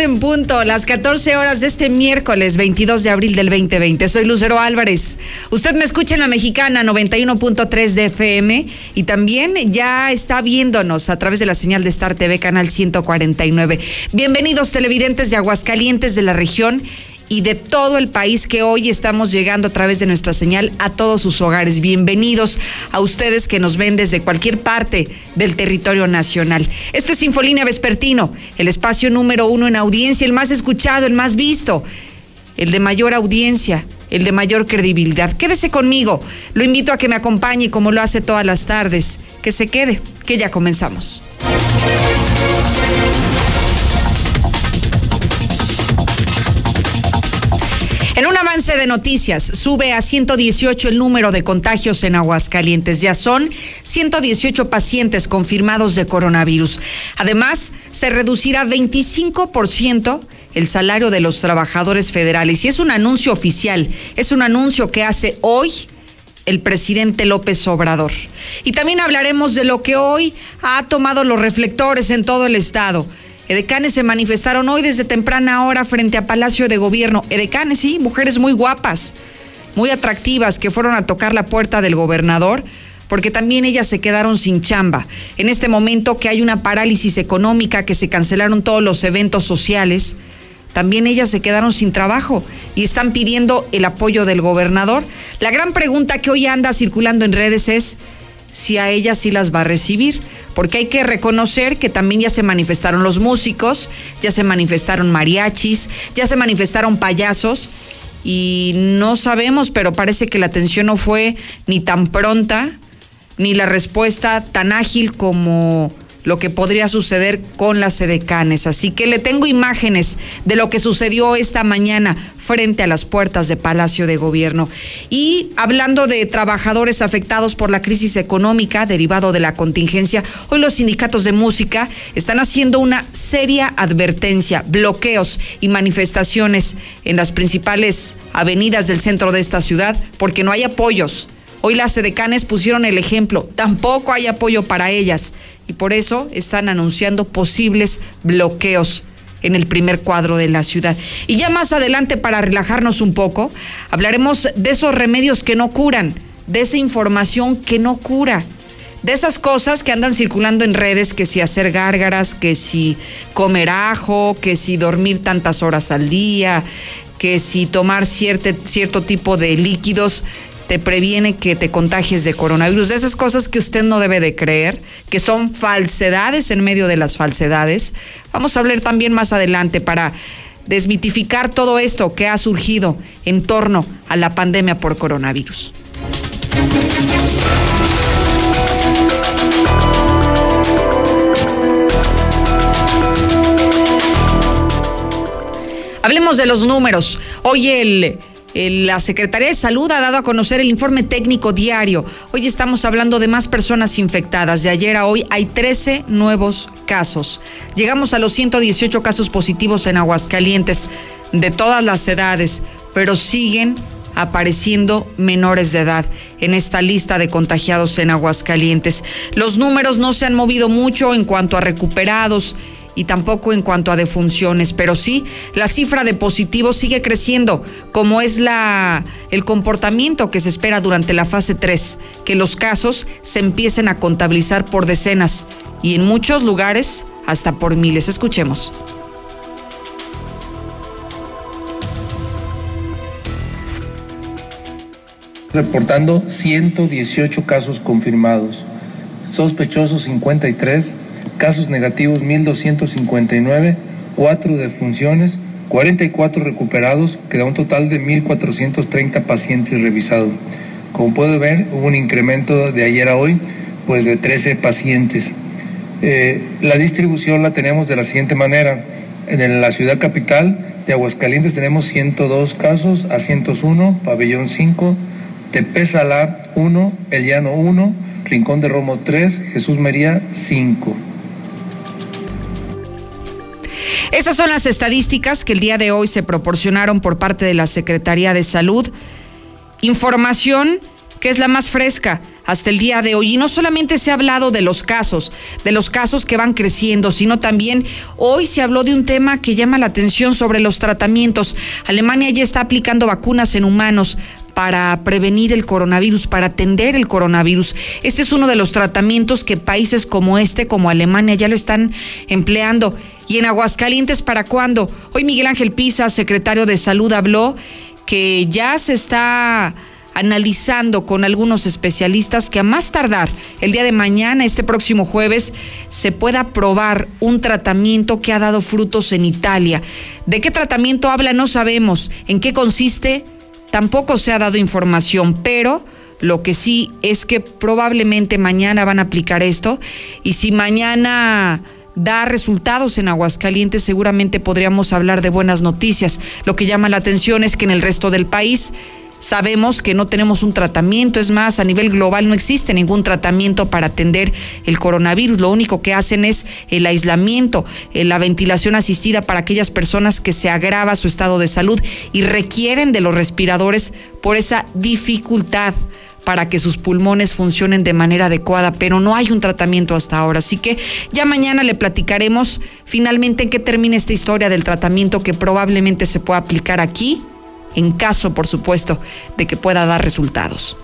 en punto, las 14 horas de este miércoles 22 de abril del 2020. Soy Lucero Álvarez. Usted me escucha en la mexicana 91.3 de FM y también ya está viéndonos a través de la señal de Star TV canal 149. Bienvenidos televidentes de Aguascalientes de la región y de todo el país que hoy estamos llegando a través de nuestra señal a todos sus hogares. Bienvenidos a ustedes que nos ven desde cualquier parte del territorio nacional. Esto es Infolínea Vespertino, el espacio número uno en audiencia, el más escuchado, el más visto, el de mayor audiencia, el de mayor credibilidad. Quédese conmigo, lo invito a que me acompañe como lo hace todas las tardes. Que se quede, que ya comenzamos. Avance de noticias, sube a 118 el número de contagios en Aguascalientes. Ya son 118 pacientes confirmados de coronavirus. Además, se reducirá 25% el salario de los trabajadores federales. Y es un anuncio oficial, es un anuncio que hace hoy el presidente López Obrador. Y también hablaremos de lo que hoy ha tomado los reflectores en todo el estado Edecanes se manifestaron hoy desde temprana hora frente a Palacio de Gobierno. Edecanes, sí, mujeres muy guapas, muy atractivas que fueron a tocar la puerta del gobernador porque también ellas se quedaron sin chamba. En este momento que hay una parálisis económica, que se cancelaron todos los eventos sociales, también ellas se quedaron sin trabajo y están pidiendo el apoyo del gobernador. La gran pregunta que hoy anda circulando en redes es si a ellas sí las va a recibir porque hay que reconocer que también ya se manifestaron los músicos, ya se manifestaron mariachis, ya se manifestaron payasos y no sabemos, pero parece que la atención no fue ni tan pronta, ni la respuesta tan ágil como lo que podría suceder con las sedecanes. Así que le tengo imágenes de lo que sucedió esta mañana frente a las puertas de Palacio de Gobierno. Y hablando de trabajadores afectados por la crisis económica derivado de la contingencia, hoy los sindicatos de música están haciendo una seria advertencia, bloqueos y manifestaciones en las principales avenidas del centro de esta ciudad porque no hay apoyos. Hoy las sedecanes pusieron el ejemplo, tampoco hay apoyo para ellas y por eso están anunciando posibles bloqueos en el primer cuadro de la ciudad. Y ya más adelante, para relajarnos un poco, hablaremos de esos remedios que no curan, de esa información que no cura, de esas cosas que andan circulando en redes, que si hacer gárgaras, que si comer ajo, que si dormir tantas horas al día, que si tomar cierto, cierto tipo de líquidos te previene que te contagies de coronavirus, de esas cosas que usted no debe de creer, que son falsedades en medio de las falsedades. Vamos a hablar también más adelante para desmitificar todo esto que ha surgido en torno a la pandemia por coronavirus. Hablemos de los números. Hoy el la Secretaría de Salud ha dado a conocer el informe técnico diario. Hoy estamos hablando de más personas infectadas. De ayer a hoy hay 13 nuevos casos. Llegamos a los 118 casos positivos en Aguascalientes de todas las edades, pero siguen apareciendo menores de edad en esta lista de contagiados en Aguascalientes. Los números no se han movido mucho en cuanto a recuperados y tampoco en cuanto a defunciones, pero sí la cifra de positivos sigue creciendo, como es la el comportamiento que se espera durante la fase 3, que los casos se empiecen a contabilizar por decenas y en muchos lugares hasta por miles. Escuchemos. Reportando 118 casos confirmados, sospechosos 53 casos negativos 1.259, 4 defunciones, 44 recuperados, que da un total de 1.430 pacientes revisados. Como puede ver, hubo un incremento de ayer a hoy, pues de 13 pacientes. Eh, la distribución la tenemos de la siguiente manera. En la ciudad capital de Aguascalientes tenemos 102 casos, a 101, Pabellón 5, Tepezalá 1, El Llano 1, Rincón de Romo 3, Jesús María 5. Estas son las estadísticas que el día de hoy se proporcionaron por parte de la Secretaría de Salud. Información que es la más fresca hasta el día de hoy. Y no solamente se ha hablado de los casos, de los casos que van creciendo, sino también hoy se habló de un tema que llama la atención sobre los tratamientos. Alemania ya está aplicando vacunas en humanos para prevenir el coronavirus, para atender el coronavirus. Este es uno de los tratamientos que países como este, como Alemania, ya lo están empleando. Y en Aguascalientes, ¿para cuándo? Hoy Miguel Ángel Pisa, secretario de Salud, habló que ya se está analizando con algunos especialistas que a más tardar el día de mañana, este próximo jueves, se pueda probar un tratamiento que ha dado frutos en Italia. ¿De qué tratamiento habla? No sabemos. ¿En qué consiste? Tampoco se ha dado información, pero lo que sí es que probablemente mañana van a aplicar esto y si mañana da resultados en Aguascalientes, seguramente podríamos hablar de buenas noticias. Lo que llama la atención es que en el resto del país Sabemos que no tenemos un tratamiento, es más, a nivel global no existe ningún tratamiento para atender el coronavirus. Lo único que hacen es el aislamiento, eh, la ventilación asistida para aquellas personas que se agrava su estado de salud y requieren de los respiradores por esa dificultad para que sus pulmones funcionen de manera adecuada, pero no hay un tratamiento hasta ahora. Así que ya mañana le platicaremos finalmente en qué termina esta historia del tratamiento que probablemente se pueda aplicar aquí en caso, por supuesto, de que pueda dar resultados.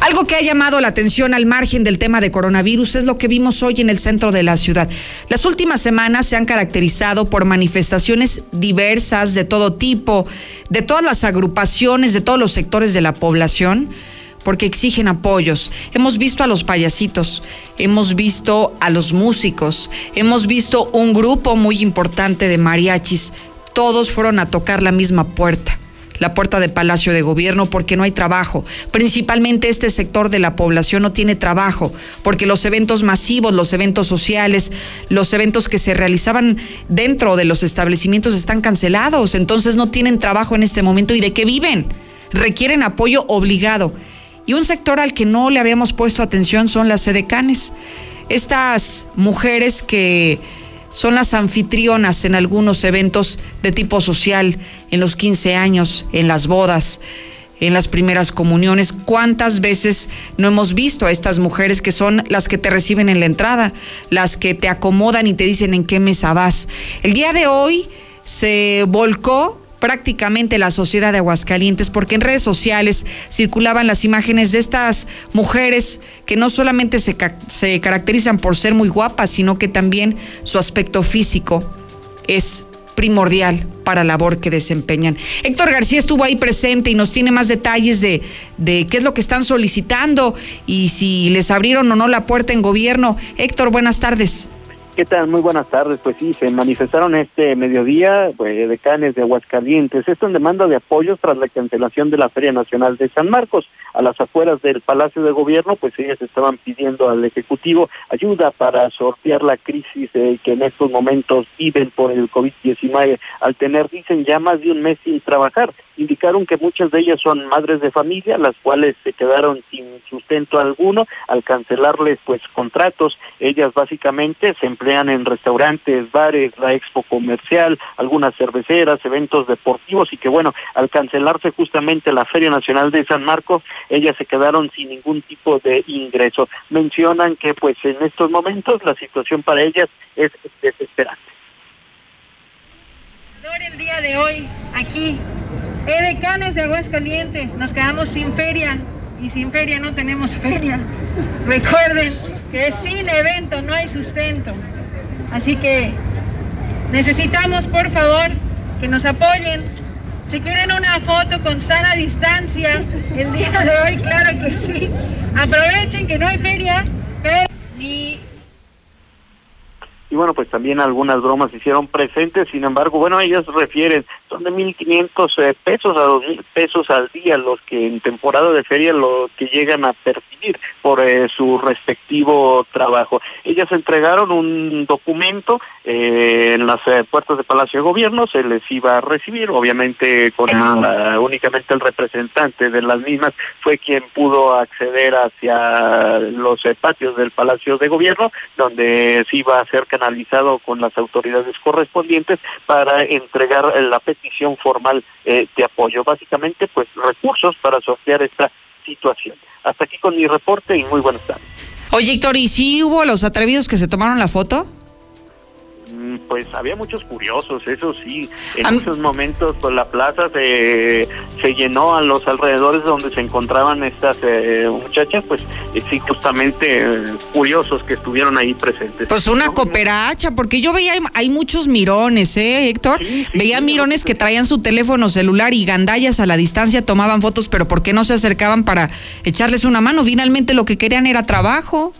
Algo que ha llamado la atención al margen del tema de coronavirus es lo que vimos hoy en el centro de la ciudad. Las últimas semanas se han caracterizado por manifestaciones diversas de todo tipo, de todas las agrupaciones, de todos los sectores de la población porque exigen apoyos. Hemos visto a los payasitos, hemos visto a los músicos, hemos visto un grupo muy importante de mariachis. Todos fueron a tocar la misma puerta la puerta de Palacio de Gobierno porque no hay trabajo. Principalmente este sector de la población no tiene trabajo porque los eventos masivos, los eventos sociales, los eventos que se realizaban dentro de los establecimientos están cancelados. Entonces no tienen trabajo en este momento y de qué viven. Requieren apoyo obligado. Y un sector al que no le habíamos puesto atención son las sedecanes. Estas mujeres que son las anfitrionas en algunos eventos de tipo social, en los 15 años, en las bodas, en las primeras comuniones. ¿Cuántas veces no hemos visto a estas mujeres que son las que te reciben en la entrada, las que te acomodan y te dicen en qué mesa vas? El día de hoy se volcó prácticamente la sociedad de Aguascalientes, porque en redes sociales circulaban las imágenes de estas mujeres que no solamente se, se caracterizan por ser muy guapas, sino que también su aspecto físico es primordial para la labor que desempeñan. Héctor García estuvo ahí presente y nos tiene más detalles de, de qué es lo que están solicitando y si les abrieron o no la puerta en gobierno. Héctor, buenas tardes. ¿Qué tal? Muy buenas tardes. Pues sí, se manifestaron este mediodía pues, decanes de Aguascalientes. Esto en demanda de apoyos tras la cancelación de la Feria Nacional de San Marcos. A las afueras del Palacio de Gobierno, pues ellas estaban pidiendo al Ejecutivo ayuda para sortear la crisis eh, que en estos momentos viven por el COVID-19, al tener, dicen, ya más de un mes sin trabajar indicaron que muchas de ellas son madres de familia, las cuales se quedaron sin sustento alguno al cancelarles pues contratos. Ellas básicamente se emplean en restaurantes, bares, la expo comercial, algunas cerveceras, eventos deportivos y que bueno, al cancelarse justamente la Feria Nacional de San Marcos, ellas se quedaron sin ningún tipo de ingreso. Mencionan que pues en estos momentos la situación para ellas es desesperante. El día de hoy aquí Edecanes de Aguascalientes, nos quedamos sin feria y sin feria no tenemos feria. Recuerden que sin evento no hay sustento. Así que necesitamos por favor que nos apoyen. Si quieren una foto con sana distancia el día de hoy, claro que sí. Aprovechen que no hay feria, pero ni y bueno, pues también algunas bromas se hicieron presentes, sin embargo, bueno, ellas refieren, son de 1.500 eh, pesos a 2.000 pesos al día los que en temporada de feria lo que llegan a percibir por eh, su respectivo trabajo. Ellas entregaron un documento eh, en las puertas de Palacio de Gobierno, se les iba a recibir, obviamente con únicamente el representante de las mismas fue quien pudo acceder hacia los patios del Palacio de Gobierno, donde se iba a hacer canalizado con las autoridades correspondientes para entregar la petición formal de apoyo. Básicamente, pues recursos para sortear esta situación. Hasta aquí con mi reporte y muy buenas tardes. Oye, Héctor, ¿y si hubo los atrevidos que se tomaron la foto? Mm, pues había muchos curiosos, eso sí. En esos momentos pues, la plaza se, se llenó a los alrededores donde se encontraban estas eh, muchachas, pues eh, sí, justamente eh, curiosos que estuvieron ahí presentes. Pues una cooperacha, porque yo veía, hay muchos mirones, ¿eh, Héctor? veía mirones que traían su teléfono celular y gandallas a la distancia tomaban fotos, pero ¿por qué no se acercaban para echarles una mano? Finalmente lo que querían era trabajo.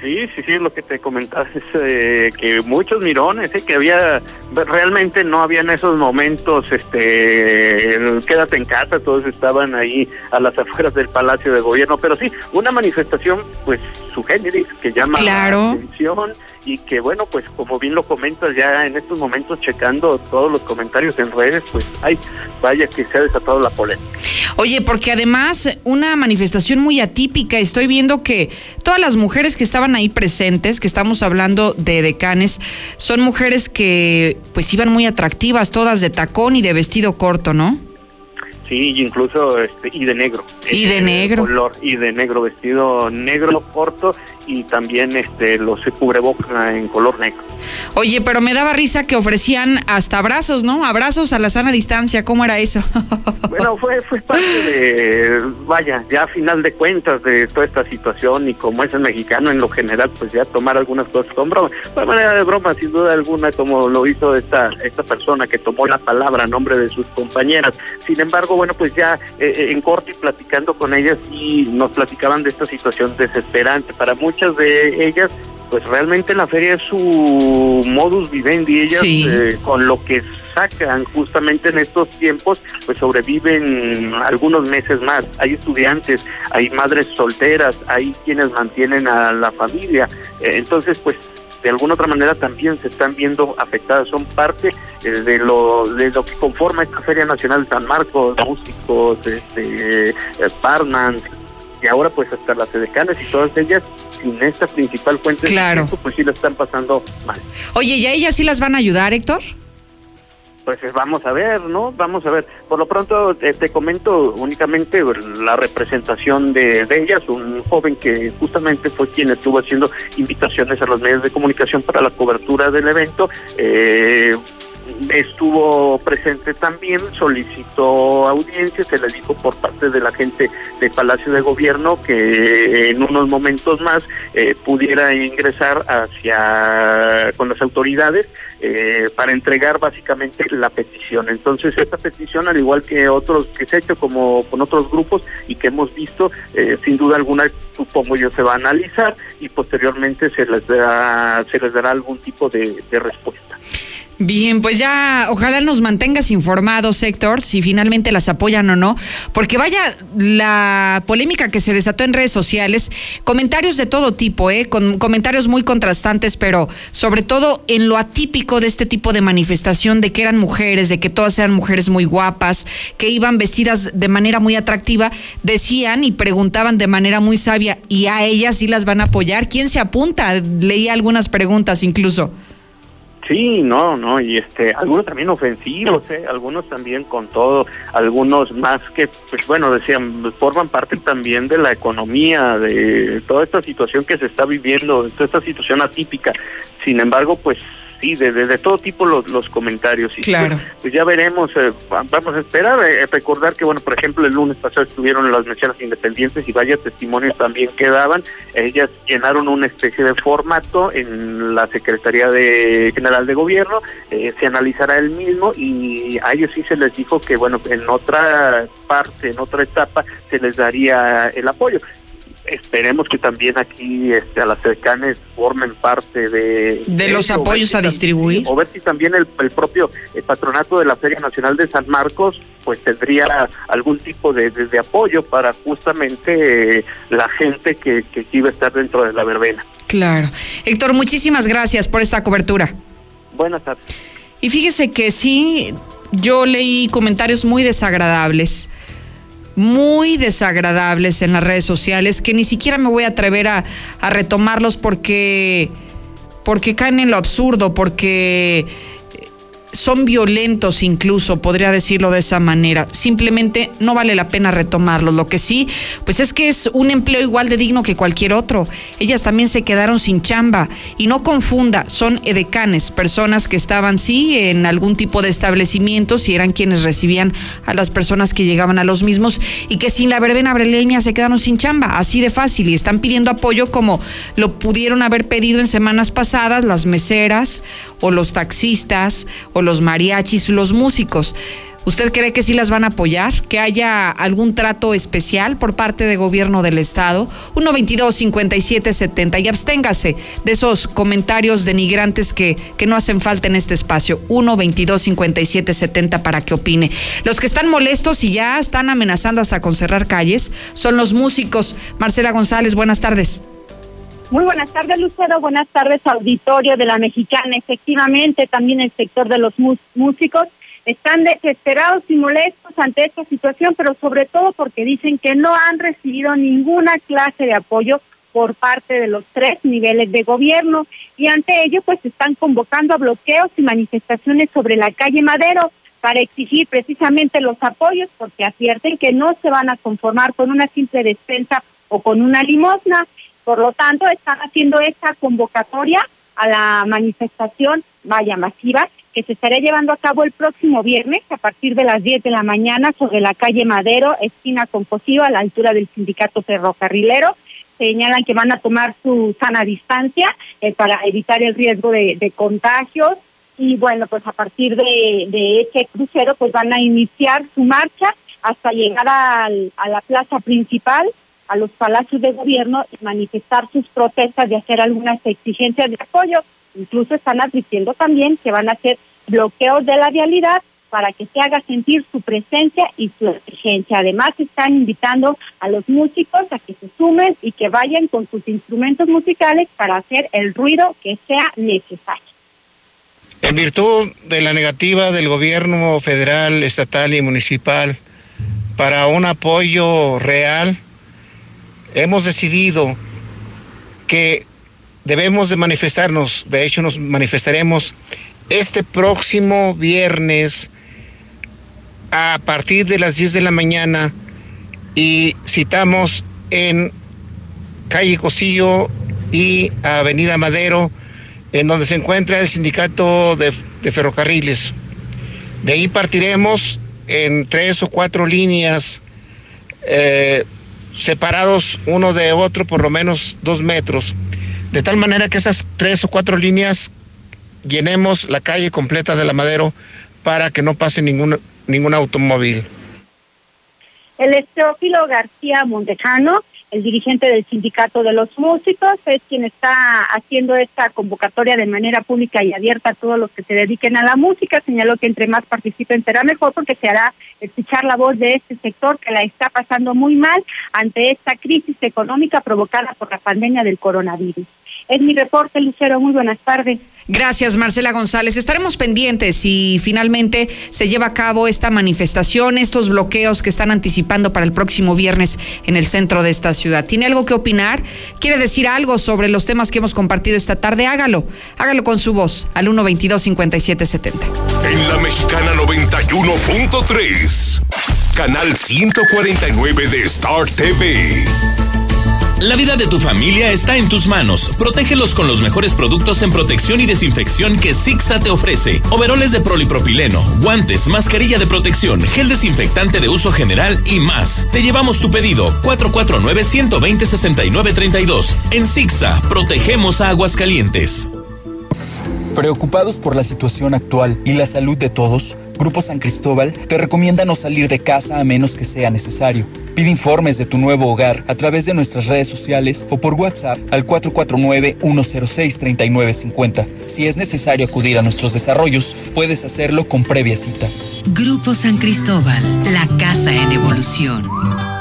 Sí, sí, sí, lo que te comentas es eh, que muchos mirones, eh, que había, realmente no había en esos momentos, este, quédate en casa, todos estaban ahí a las afueras del Palacio de Gobierno, pero sí, una manifestación, pues, su generis, que llama la atención y que bueno, pues como bien lo comentas ya en estos momentos checando todos los comentarios en redes, pues ay, vaya que se ha desatado la polémica. Oye, porque además una manifestación muy atípica, estoy viendo que todas las mujeres que estaban ahí presentes, que estamos hablando de decanes, son mujeres que pues iban muy atractivas, todas de tacón y de vestido corto, ¿no? Sí, incluso este, y de negro. Y de negro. Color, y de negro, vestido negro corto y también este los cubreboca en color negro. Oye, pero me daba risa que ofrecían hasta abrazos, ¿no? Abrazos a la sana distancia, ¿cómo era eso? bueno, fue fue parte de vaya, ya a final de cuentas de toda esta situación y como es el mexicano en lo general, pues ya tomar algunas cosas con broma, de manera de broma sin duda alguna como lo hizo esta esta persona que tomó la palabra a nombre de sus compañeras. Sin embargo, bueno, pues ya eh, eh, en corte y platicando con ellas y nos platicaban de esta situación desesperante para muchas de ellas, pues realmente la feria es su modus vivendi. Ellas eh, con lo que sacan justamente en estos tiempos, pues sobreviven algunos meses más. Hay estudiantes, hay madres solteras, hay quienes mantienen a la familia. Eh, entonces, pues de alguna otra manera también se están viendo afectadas, son parte eh, de lo de lo que conforma esta Feria Nacional de San Marcos, músicos, este, barman, y ahora pues hasta las edecanes y todas ellas sin esta principal fuente claro. de pues sí lo están pasando mal. Oye, ¿y a ellas sí las van a ayudar, Héctor? Pues vamos a ver, ¿no? Vamos a ver. Por lo pronto eh, te comento únicamente la representación de, de, ellas, un joven que justamente fue quien estuvo haciendo invitaciones a los medios de comunicación para la cobertura del evento. Eh, estuvo presente también, solicitó audiencia, se le dijo por parte de la gente del Palacio de Gobierno que en unos momentos más eh, pudiera ingresar hacia con las autoridades eh, para entregar básicamente la petición. Entonces esta petición, al igual que otros que se ha hecho como con otros grupos y que hemos visto, eh, sin duda alguna supongo yo se va a analizar y posteriormente se les da, se les dará algún tipo de respuesta. Bien, pues ya ojalá nos mantengas informados, Héctor, si finalmente las apoyan o no, porque vaya la polémica que se desató en redes sociales, comentarios de todo tipo, ¿eh? con comentarios muy contrastantes, pero sobre todo en lo atípico de este tipo de manifestación, de que eran mujeres, de que todas eran mujeres muy guapas, que iban vestidas de manera muy atractiva, decían y preguntaban de manera muy sabia, ¿y a ellas sí las van a apoyar? ¿Quién se apunta? Leí algunas preguntas incluso. Sí, no, no, y este, algunos también ofensivos, ¿eh? algunos también con todo, algunos más que, pues bueno, decían, forman parte también de la economía, de toda esta situación que se está viviendo, toda esta situación atípica. Sin embargo, pues de, de, todo tipo los, los comentarios. Y claro. Pues, ya veremos, eh, vamos a esperar, eh, recordar que, bueno, por ejemplo, el lunes pasado estuvieron las menciones independientes y vaya testimonios también quedaban. Ellas llenaron una especie de formato en la Secretaría de General de Gobierno, eh, se analizará el mismo y a ellos sí se les dijo que, bueno, en otra parte, en otra etapa, se les daría el apoyo esperemos que también aquí este, a las cercanes formen parte de... De los apoyos a distribuir. o ver si también el, propio eh, patronato de la Feria Nacional de San Marcos pues tendría algún tipo de, apoyo para justamente eh, la gente que, que iba a estar dentro de la verbena. Claro. Héctor, muchísimas gracias por esta cobertura. Buenas tardes. Y fíjese que sí, yo leí comentarios muy desagradables muy desagradables en las redes sociales que ni siquiera me voy a atrever a, retomarlos porque porque caen en lo absurdo, porque son violentos incluso, podría decirlo de esa manera. Simplemente no vale la pena retomarlo. Lo que sí, pues es que es un empleo igual de digno que cualquier otro. Ellas también se quedaron sin chamba. Y no confunda, son edecanes, personas que estaban sí en algún tipo de establecimientos y eran quienes recibían a las personas que llegaban a los mismos y que sin la verbena breleña se quedaron sin chamba. Así de fácil. Y están pidiendo apoyo como lo pudieron haber pedido en semanas pasadas las meseras o los taxistas o los mariachis, los músicos. ¿Usted cree que sí las van a apoyar? ¿Que haya algún trato especial por parte del gobierno del Estado? 122-5770 y absténgase de esos comentarios denigrantes que, que no hacen falta en este espacio. 122-5770 para que opine. Los que están molestos y ya están amenazando hasta con cerrar calles son los músicos. Marcela González, buenas tardes. Muy buenas tardes, Lucero. Buenas tardes, auditorio de la Mexicana. Efectivamente, también el sector de los músicos están desesperados y molestos ante esta situación, pero sobre todo porque dicen que no han recibido ninguna clase de apoyo por parte de los tres niveles de gobierno y ante ello pues están convocando a bloqueos y manifestaciones sobre la calle Madero para exigir precisamente los apoyos porque advierten que no se van a conformar con una simple despensa o con una limosna. Por lo tanto, están haciendo esta convocatoria a la manifestación vaya masiva que se estará llevando a cabo el próximo viernes a partir de las 10 de la mañana sobre la calle Madero, esquina con a la altura del sindicato ferrocarrilero. Señalan que van a tomar su sana distancia eh, para evitar el riesgo de, contagios y bueno, pues a partir de, de ese crucero pues van a iniciar su marcha hasta llegar al, a la plaza principal a los palacios de gobierno y manifestar sus protestas de hacer algunas exigencias de apoyo. Incluso están advirtiendo también que van a hacer bloqueos de la vialidad para que se haga sentir su presencia y su exigencia. Además, están invitando a los músicos a que se sumen y que vayan con sus instrumentos musicales para hacer el ruido que sea necesario. En virtud de la negativa del gobierno federal, estatal y municipal para un apoyo real hemos decidido que debemos de manifestarnos, de hecho nos manifestaremos este próximo viernes a partir de las 10 de la mañana y citamos en calle Cosillo y Avenida Madero, en donde se encuentra el sindicato de, ferrocarriles. De ahí partiremos en tres o cuatro líneas eh, separados uno de otro por lo menos dos metros, de tal manera que esas tres o cuatro líneas llenemos la calle completa de la Madero para que no pase ningún, ningún automóvil. El Esteófilo García Montejano el dirigente del sindicato de los músicos, es quien está haciendo esta convocatoria de manera pública y abierta a todos los que se dediquen a la música. Señaló que entre más participen será mejor porque se hará escuchar la voz de este sector que la está pasando muy mal ante esta crisis económica provocada por la pandemia del coronavirus. Es mi reporte, Lucero. Muy buenas tardes. Gracias, Marcela González. Estaremos pendientes si finalmente se lleva a cabo esta manifestación, estos bloqueos que están anticipando para el próximo viernes en el centro de esta ciudad. ¿Tiene algo que opinar? ¿Quiere decir algo sobre los temas que hemos compartido esta tarde? Hágalo. Hágalo con su voz al 122-5770. En la Mexicana 91.3, canal 149 de Star TV. La vida de tu familia está en tus manos. Protégelos con los mejores productos en protección y desinfección que Sixa te ofrece. Overoles de polipropileno, guantes, mascarilla de protección, gel desinfectante de uso general y más. Te llevamos tu pedido 449-120-6932. En Sixa, protegemos a Aguascalientes. Preocupados por la situación actual y la salud de todos, Grupo San Cristóbal te recomienda no salir de casa a menos que sea necesario. Pide informes de tu nuevo hogar a través de nuestras redes sociales o por WhatsApp al 449-106-3950. Si es necesario acudir a nuestros desarrollos, puedes hacerlo con previa cita. Grupo San Cristóbal, la casa en evolución.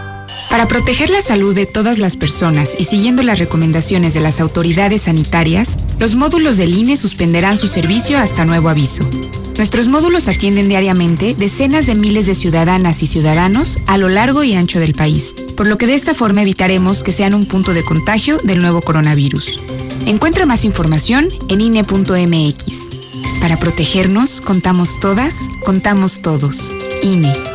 Para proteger la salud de todas las personas y siguiendo las recomendaciones de las autoridades sanitarias, los módulos del INE suspenderán su servicio hasta nuevo aviso. Nuestros módulos atienden diariamente decenas de miles de ciudadanas y ciudadanos a lo largo y ancho del país, por lo que de esta forma evitaremos que sean un punto de contagio del nuevo coronavirus. Encuentra más información en INE.mx. Para protegernos, contamos todas, contamos todos. INE.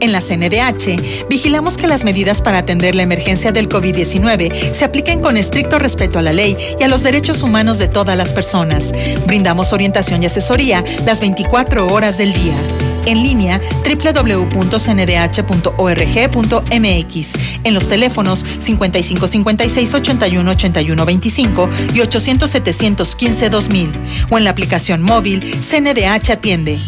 En la CNDH, vigilamos que las medidas para atender la emergencia del COVID-19 se apliquen con estricto respeto a la ley y a los derechos humanos de todas las personas. Brindamos orientación y asesoría las 24 horas del día. En línea www.cndh.org.mx. En los teléfonos 5556 81 81 25 y 800 715 2000 o en la aplicación móvil CNDH Atiende.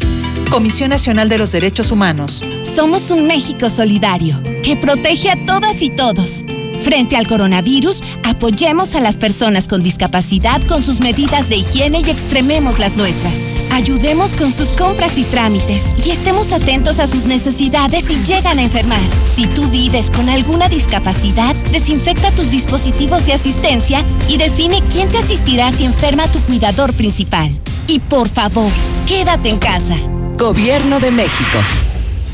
Comisión Nacional de los Derechos Humanos. Somos un México solidario que protege a todas y todos. Frente al coronavirus, apoyemos a las personas con discapacidad con sus medidas de higiene y extrememos las nuestras. Ayudemos con sus compras y trámites y estemos atentos a sus necesidades si llegan a enfermar. Si tú vives con alguna discapacidad, desinfecta tus dispositivos de asistencia y define quién te asistirá si enferma tu cuidador principal. Y por favor, quédate en casa. Gobierno de México.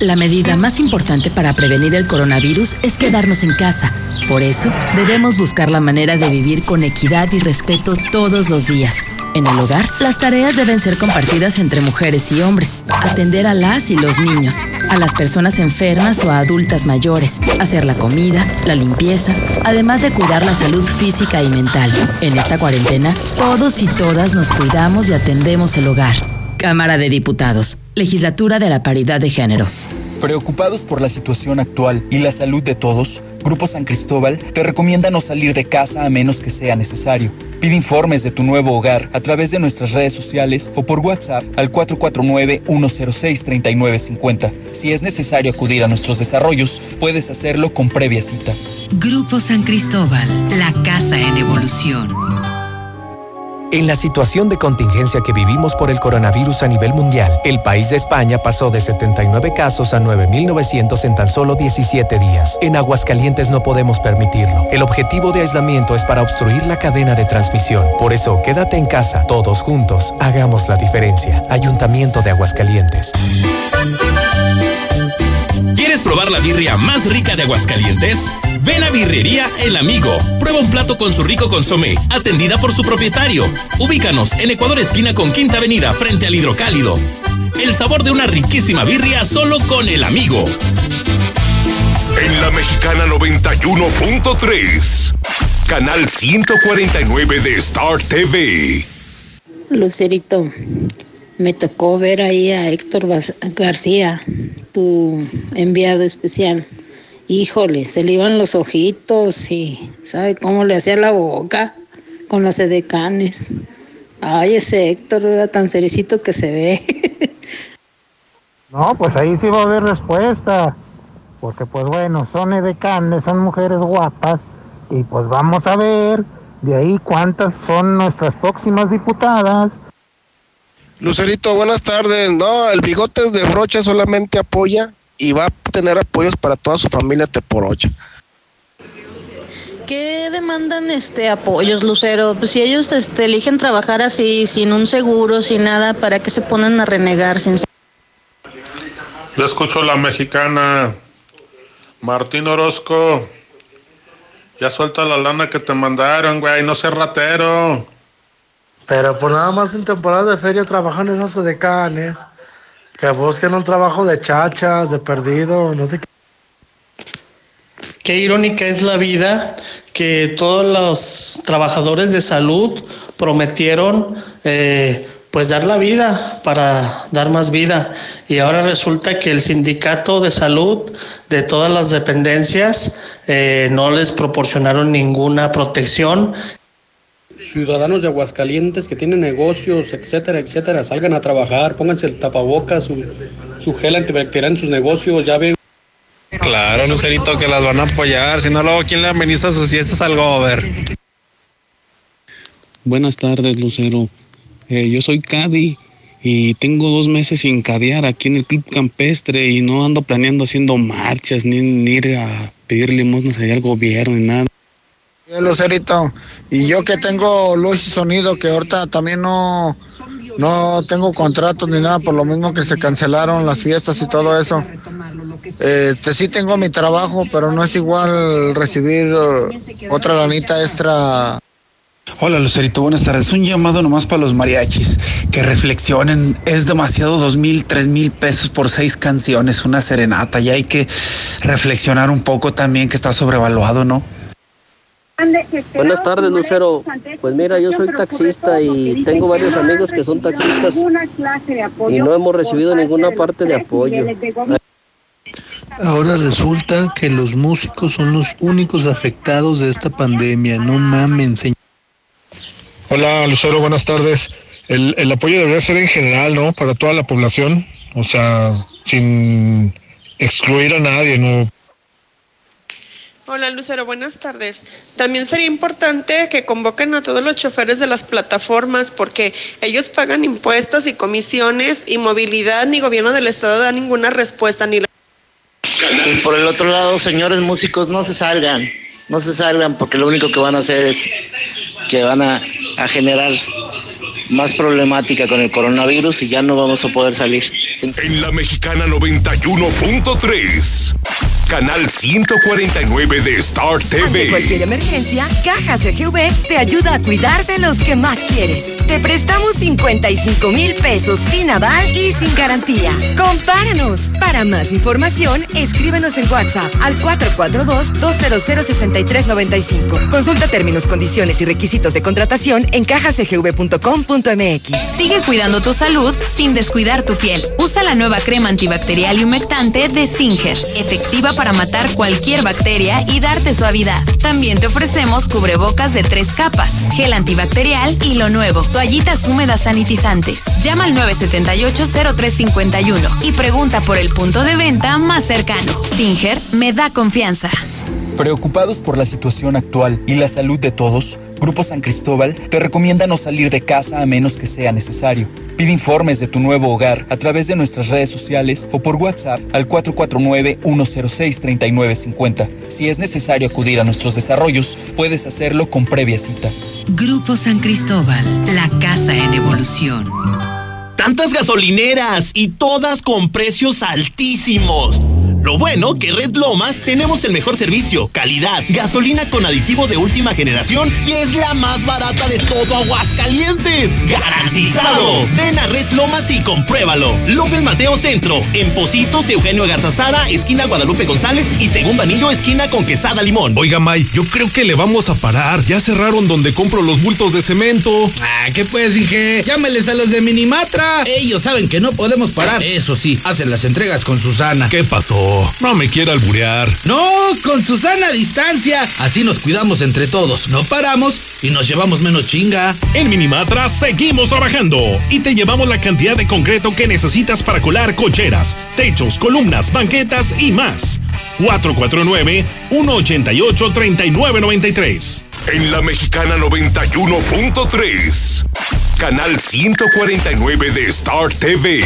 La medida más importante para prevenir el coronavirus es quedarnos en casa. Por eso, debemos buscar la manera de vivir con equidad y respeto todos los días. En el hogar, las tareas deben ser compartidas entre mujeres y hombres. Atender a las y los niños, a las personas enfermas o a adultas mayores, hacer la comida, la limpieza, además de cuidar la salud física y mental. En esta cuarentena, todos y todas nos cuidamos y atendemos el hogar. Cámara de Diputados, Legislatura de la Paridad de Género. Preocupados por la situación actual y la salud de todos, Grupo San Cristóbal te recomienda no salir de casa a menos que sea necesario. Pide informes de tu nuevo hogar a través de nuestras redes sociales o por WhatsApp al 449-106-3950. Si es necesario acudir a nuestros desarrollos, puedes hacerlo con previa cita. Grupo San Cristóbal, la casa en evolución. En la situación de contingencia que vivimos por el coronavirus a nivel mundial, el país de España pasó de 79 casos a 9.900 en tan solo 17 días. En Aguascalientes no podemos permitirlo. El objetivo de aislamiento es para obstruir la cadena de transmisión. Por eso, quédate en casa. Todos juntos, hagamos la diferencia. Ayuntamiento de Aguascalientes. ¿Quieres probar la birria más rica de Aguascalientes? Ven a Birrería El Amigo. Prueba un plato con su rico consomé, atendida por su propietario. Ubícanos en Ecuador esquina con Quinta Avenida, frente al Hidrocálido. El sabor de una riquísima birria solo con El Amigo. En la Mexicana 91.3, canal 149 de Star TV. Lucerito, me tocó ver ahí a Héctor García, tu enviado especial. Híjole, se le iban los ojitos y ¿sabe cómo le hacía la boca con las edecanes? Ay, ese Héctor era tan cerecito que se ve. no, pues ahí sí va a haber respuesta. Porque pues bueno, son edecanes, son mujeres guapas y pues vamos a ver de ahí cuántas son nuestras próximas diputadas. Lucerito, buenas tardes. No, el bigotes de brocha solamente apoya y va a tener apoyos para toda su familia Teporocha. ¿Qué demandan este apoyos, Lucero? Pues si ellos este, eligen trabajar así, sin un seguro, sin nada, ¿para qué se ponen a renegar? Sin... Le escucho la mexicana. Martín Orozco. Ya suelta la lana que te mandaron, güey. No seas ratero. Pero pues nada más en temporada de feria trabajan esas decanes. Que busquen un trabajo de chachas, de perdido, no sé qué. Qué irónica es la vida que todos los trabajadores de salud prometieron eh, pues dar la vida para dar más vida y ahora resulta que el sindicato de salud de todas las dependencias eh, no les proporcionaron ninguna protección ciudadanos de Aguascalientes que tienen negocios, etcétera, etcétera, salgan a trabajar, pónganse el tapabocas, su, su gel antibacterial en sus negocios, ya ven. Claro, Lucerito, que las van a apoyar, si no luego quién le ameniza sus fiestas al gober. Buenas tardes, Lucero. Eh, yo soy Cadi y tengo dos meses sin cadear aquí en el Club Campestre y no ando planeando haciendo marchas ni, ni ir a pedir limosnas allá al gobierno ni nada. Lucerito, y yo que tengo luz y sonido, que ahorita también no, no tengo contratos ni nada, por lo mismo que se cancelaron las fiestas y todo eso. Este, sí tengo mi trabajo, pero no es igual recibir uh, otra lanita extra. Hola Lucerito, buenas tardes. Un llamado nomás para los mariachis, que reflexionen. Es demasiado dos mil, tres mil pesos por seis canciones, una serenata. Y hay que reflexionar un poco también que está sobrevaluado, ¿no? Buenas tardes, Lucero. Pues mira, yo soy taxista y tengo varios amigos que son taxistas y no hemos recibido ninguna parte de apoyo. Ahora resulta que los músicos son los únicos afectados de esta pandemia. No mamen, señor. Hola, Lucero, buenas tardes. El, el apoyo debería ser en general, ¿no? Para toda la población, o sea, sin excluir a nadie, ¿no? Hola Lucero, buenas tardes. También sería importante que convoquen a todos los choferes de las plataformas porque ellos pagan impuestos y comisiones y movilidad ni gobierno del estado da ninguna respuesta ni la... Y por el otro lado, señores músicos, no se salgan, no se salgan porque lo único que van a hacer es que van a, a generar más problemática con el coronavirus y ya no vamos a poder salir. En la mexicana 91.3, canal 149 de Star Ante TV. cualquier emergencia, Cajas CGV te ayuda a cuidar de los que más quieres. Te prestamos 55 mil pesos sin aval y sin garantía. Compáranos. Para más información, escríbenos en WhatsApp al 442-200-6395. Consulta términos, condiciones y requisitos de contratación en cajascgv.com.mx. Sigue cuidando tu salud sin descuidar tu piel. Usa la nueva crema antibacterial y humectante de Singer, efectiva para matar cualquier bacteria y darte suavidad. También te ofrecemos cubrebocas de tres capas, gel antibacterial y lo nuevo, toallitas húmedas sanitizantes. Llama al 978-0351 y pregunta por el punto de venta más cercano. Singer me da confianza. Preocupados por la situación actual y la salud de todos, Grupo San Cristóbal te recomienda no salir de casa a menos que sea necesario. Pide informes de tu nuevo hogar a través de nuestras redes sociales o por WhatsApp al 449-106-3950. Si es necesario acudir a nuestros desarrollos, puedes hacerlo con previa cita. Grupo San Cristóbal, la casa en evolución. Tantas gasolineras y todas con precios altísimos. Lo bueno que Red Lomas tenemos el mejor servicio, calidad, gasolina con aditivo de última generación y es la más barata de todo Aguascalientes. ¡Garantizado! Ven a Red Lomas y compruébalo. López Mateo Centro, en Positos, Eugenio Garzazada, esquina Guadalupe González y segundo anillo, esquina con Quesada Limón. Oiga, May, yo creo que le vamos a parar. Ya cerraron donde compro los bultos de cemento. Ah, ¿qué pues, dije? Llámeles a los de Minimatra. Ellos saben que no podemos parar. Eso sí, hacen las entregas con Susana. ¿Qué pasó? No me quiera alburear. No, con Susana a distancia. Así nos cuidamos entre todos. No paramos y nos llevamos menos chinga. En Minimatra seguimos trabajando y te llevamos la cantidad de concreto que necesitas para colar cocheras, techos, columnas, banquetas y más. 449-188-3993. En la mexicana 91.3, canal 149 de Star TV.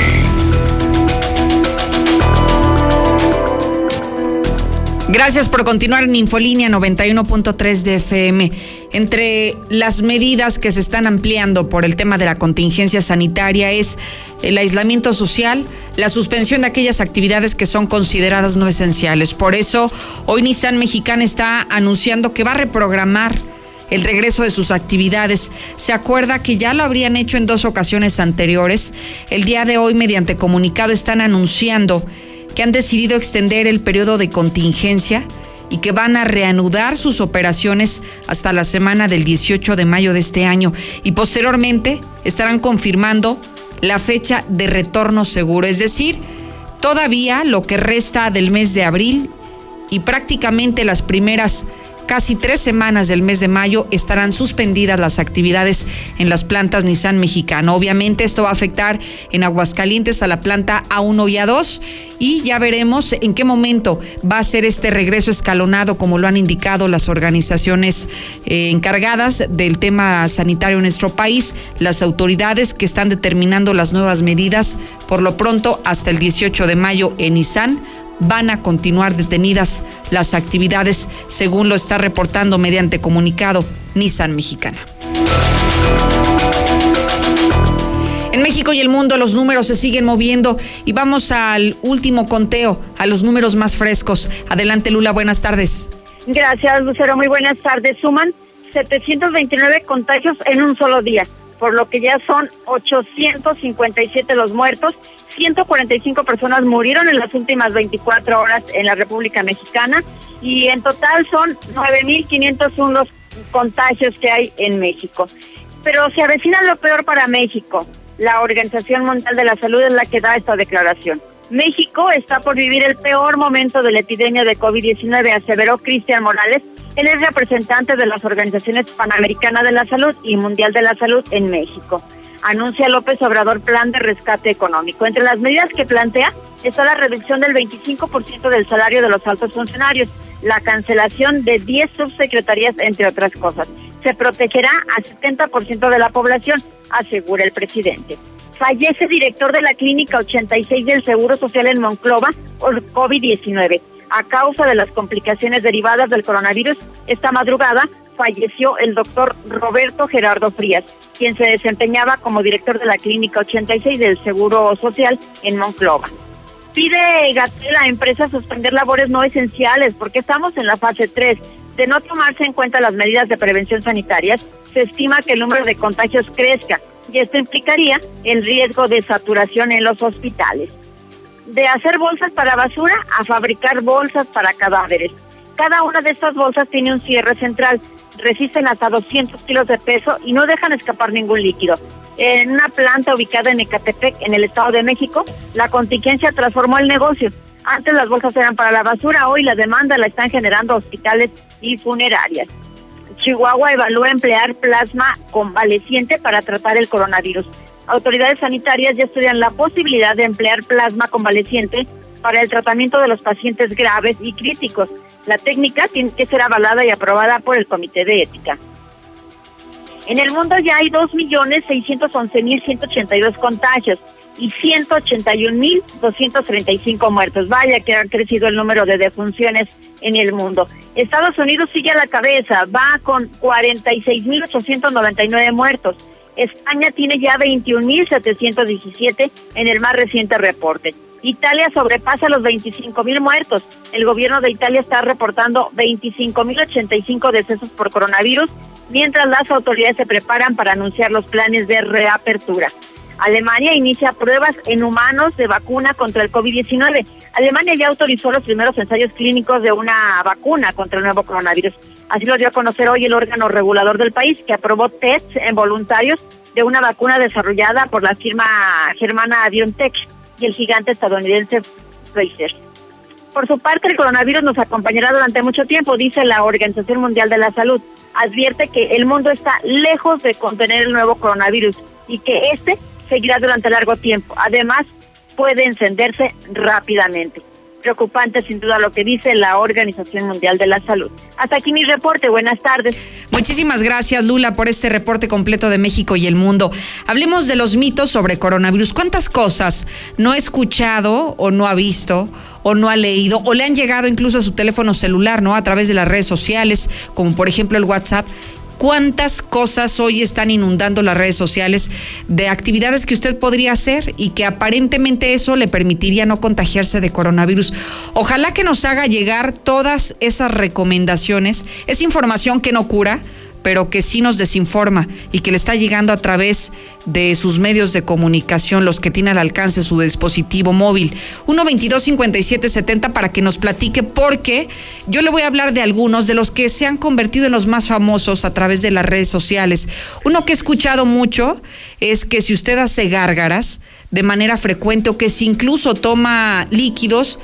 Gracias por continuar en Infolínea 91.3 de FM. Entre las medidas que se están ampliando por el tema de la contingencia sanitaria es el aislamiento social, la suspensión de aquellas actividades que son consideradas no esenciales. Por eso, hoy Nissan Mexicana está anunciando que va a reprogramar el regreso de sus actividades. Se acuerda que ya lo habrían hecho en dos ocasiones anteriores. El día de hoy, mediante comunicado, están anunciando que han decidido extender el periodo de contingencia y que van a reanudar sus operaciones hasta la semana del 18 de mayo de este año. Y posteriormente estarán confirmando la fecha de retorno seguro, es decir, todavía lo que resta del mes de abril y prácticamente las primeras casi tres semanas del mes de mayo estarán suspendidas las actividades en las plantas Nissan mexicano. Obviamente esto va a afectar en Aguascalientes a la planta A1 y A2 y ya veremos en qué momento va a ser este regreso escalonado como lo han indicado las organizaciones eh, encargadas del tema sanitario en nuestro país, las autoridades que están determinando las nuevas medidas por lo pronto hasta el 18 de mayo en Nissan van a continuar detenidas las actividades, según lo está reportando mediante comunicado Nissan Mexicana. En México y el mundo los números se siguen moviendo y vamos al último conteo, a los números más frescos. Adelante Lula, buenas tardes. Gracias Lucero, muy buenas tardes. Suman 729 contagios en un solo día, por lo que ya son 857 los muertos 145 personas murieron en las últimas 24 horas en la República Mexicana y en total son 9.501 los contagios que hay en México. Pero se avecina lo peor para México. La Organización Mundial de la Salud es la que da esta declaración. México está por vivir el peor momento de la epidemia de COVID-19, aseveró Cristian Morales, él es representante de las organizaciones Panamericana de la Salud y Mundial de la Salud en México anuncia López Obrador plan de rescate económico. Entre las medidas que plantea está la reducción del 25% del salario de los altos funcionarios, la cancelación de 10 subsecretarías, entre otras cosas. Se protegerá al 70% de la población, asegura el presidente. Fallece director de la Clínica 86 del Seguro Social en Monclova por COVID-19. A causa de las complicaciones derivadas del coronavirus, esta madrugada falleció el doctor Roberto Gerardo Frías, quien se desempeñaba como director de la Clínica 86 del Seguro Social en Monclova. Pide Gatel a empresas suspender labores no esenciales porque estamos en la fase 3. De no tomarse en cuenta las medidas de prevención sanitarias, se estima que el número de contagios crezca y esto implicaría el riesgo de saturación en los hospitales. De hacer bolsas para basura a fabricar bolsas para cadáveres. Cada una de estas bolsas tiene un cierre central resisten hasta 200 kilos de peso y no dejan escapar ningún líquido. En una planta ubicada en Ecatepec, en el Estado de México, la contingencia transformó el negocio. Antes las bolsas eran para la basura, hoy la demanda la están generando hospitales y funerarias. Chihuahua evalúa emplear plasma convaleciente para tratar el coronavirus. Autoridades sanitarias ya estudian la posibilidad de emplear plasma convaleciente para el tratamiento de los pacientes graves y críticos. La técnica tiene que ser avalada y aprobada por el Comité de Ética. En el mundo ya hay 2.611.182 contagios y 181.235 muertos. Vaya que ha crecido el número de defunciones en el mundo. Estados Unidos sigue a la cabeza, va con 46.899 muertos. España tiene ya 21.717 en el más reciente reporte. Italia sobrepasa los 25 mil muertos. El gobierno de Italia está reportando 25 mil 85 decesos por coronavirus, mientras las autoridades se preparan para anunciar los planes de reapertura. Alemania inicia pruebas en humanos de vacuna contra el COVID-19. Alemania ya autorizó los primeros ensayos clínicos de una vacuna contra el nuevo coronavirus. Así lo dio a conocer hoy el órgano regulador del país, que aprobó tests en voluntarios de una vacuna desarrollada por la firma germana BioNTech y el gigante estadounidense Pfizer. Por su parte, el coronavirus nos acompañará durante mucho tiempo, dice la Organización Mundial de la Salud. Advierte que el mundo está lejos de contener el nuevo coronavirus y que este seguirá durante largo tiempo. Además, puede encenderse rápidamente. Preocupante sin duda lo que dice la Organización Mundial de la Salud. Hasta aquí mi reporte. Buenas tardes. Muchísimas gracias, Lula, por este reporte completo de México y el mundo. Hablemos de los mitos sobre coronavirus. ¿Cuántas cosas no ha escuchado o no ha visto? o no ha leído o le han llegado incluso a su teléfono celular, ¿no? A través de las redes sociales, como por ejemplo el WhatsApp, cuántas cosas hoy están inundando las redes sociales de actividades que usted podría hacer y que aparentemente eso le permitiría no contagiarse de coronavirus. Ojalá que nos haga llegar todas esas recomendaciones, es información que no cura pero que sí nos desinforma y que le está llegando a través de sus medios de comunicación, los que tiene al alcance su dispositivo móvil. 122-5770 para que nos platique, porque yo le voy a hablar de algunos de los que se han convertido en los más famosos a través de las redes sociales. Uno que he escuchado mucho es que si usted hace gárgaras de manera frecuente o que si incluso toma líquidos,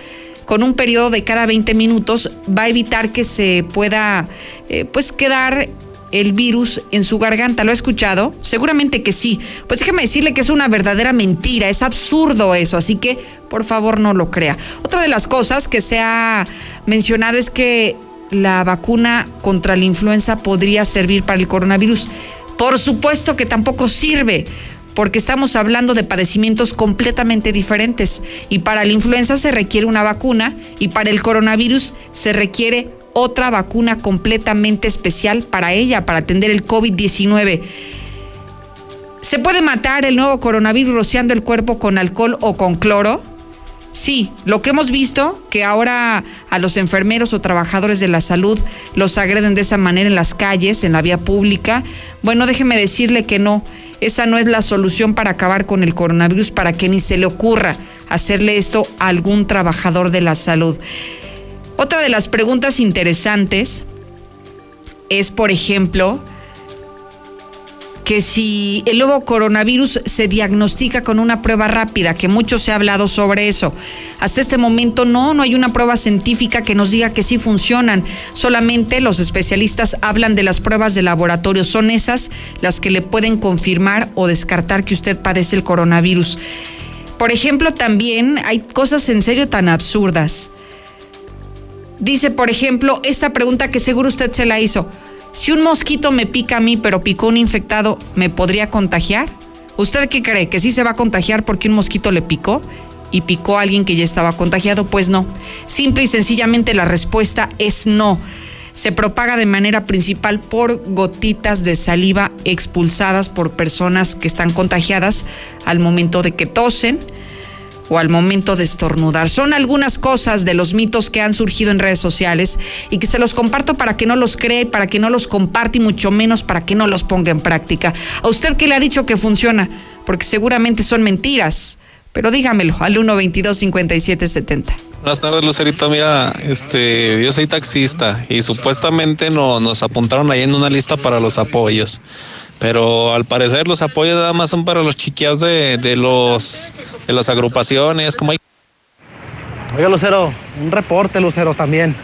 con un periodo de cada 20 minutos va a evitar que se pueda eh, pues quedar el virus en su garganta. ¿Lo ha escuchado? Seguramente que sí. Pues déjeme decirle que es una verdadera mentira, es absurdo eso, así que por favor no lo crea. Otra de las cosas que se ha mencionado es que la vacuna contra la influenza podría servir para el coronavirus. Por supuesto que tampoco sirve, porque estamos hablando de padecimientos completamente diferentes. Y para la influenza se requiere una vacuna y para el coronavirus se requiere otra vacuna completamente especial para ella, para atender el COVID-19. ¿Se puede matar el nuevo coronavirus rociando el cuerpo con alcohol o con cloro? Sí, lo que hemos visto, que ahora a los enfermeros o trabajadores de la salud los agreden de esa manera en las calles, en la vía pública, bueno, déjeme decirle que no, esa no es la solución para acabar con el coronavirus, para que ni se le ocurra hacerle esto a algún trabajador de la salud. Otra de las preguntas interesantes es, por ejemplo, que si el nuevo coronavirus se diagnostica con una prueba rápida, que mucho se ha hablado sobre eso. Hasta este momento no, no hay una prueba científica que nos diga que sí funcionan. Solamente los especialistas hablan de las pruebas de laboratorio. Son esas las que le pueden confirmar o descartar que usted padece el coronavirus. Por ejemplo, también hay cosas en serio tan absurdas. Dice, por ejemplo, esta pregunta que seguro usted se la hizo. Si un mosquito me pica a mí, pero picó un infectado, ¿me podría contagiar? ¿Usted qué cree? ¿Que sí se va a contagiar porque un mosquito le picó? y picó a alguien que ya estaba contagiado? Pues no. Simple y sencillamente la respuesta es no. Se propaga de manera principal por gotitas de saliva expulsadas por personas que están contagiadas al momento de que tosen, o al momento de estornudar. Son algunas cosas de los mitos que han surgido en redes sociales y que se los comparto para que no los cree, para que no los comparte y mucho menos para que no los ponga en práctica. ¿A usted qué le ha dicho que funciona? Porque seguramente son mentiras. Pero dígamelo al 122-5770. Buenas tardes, Lucerito. Mira, este, yo soy taxista y supuestamente no, nos apuntaron ahí en una lista para los apoyos. Pero al parecer los apoyos nada más son para los chiqueados de, de los de las agrupaciones, como hay. Oiga, Lucero, un reporte, Lucero, también.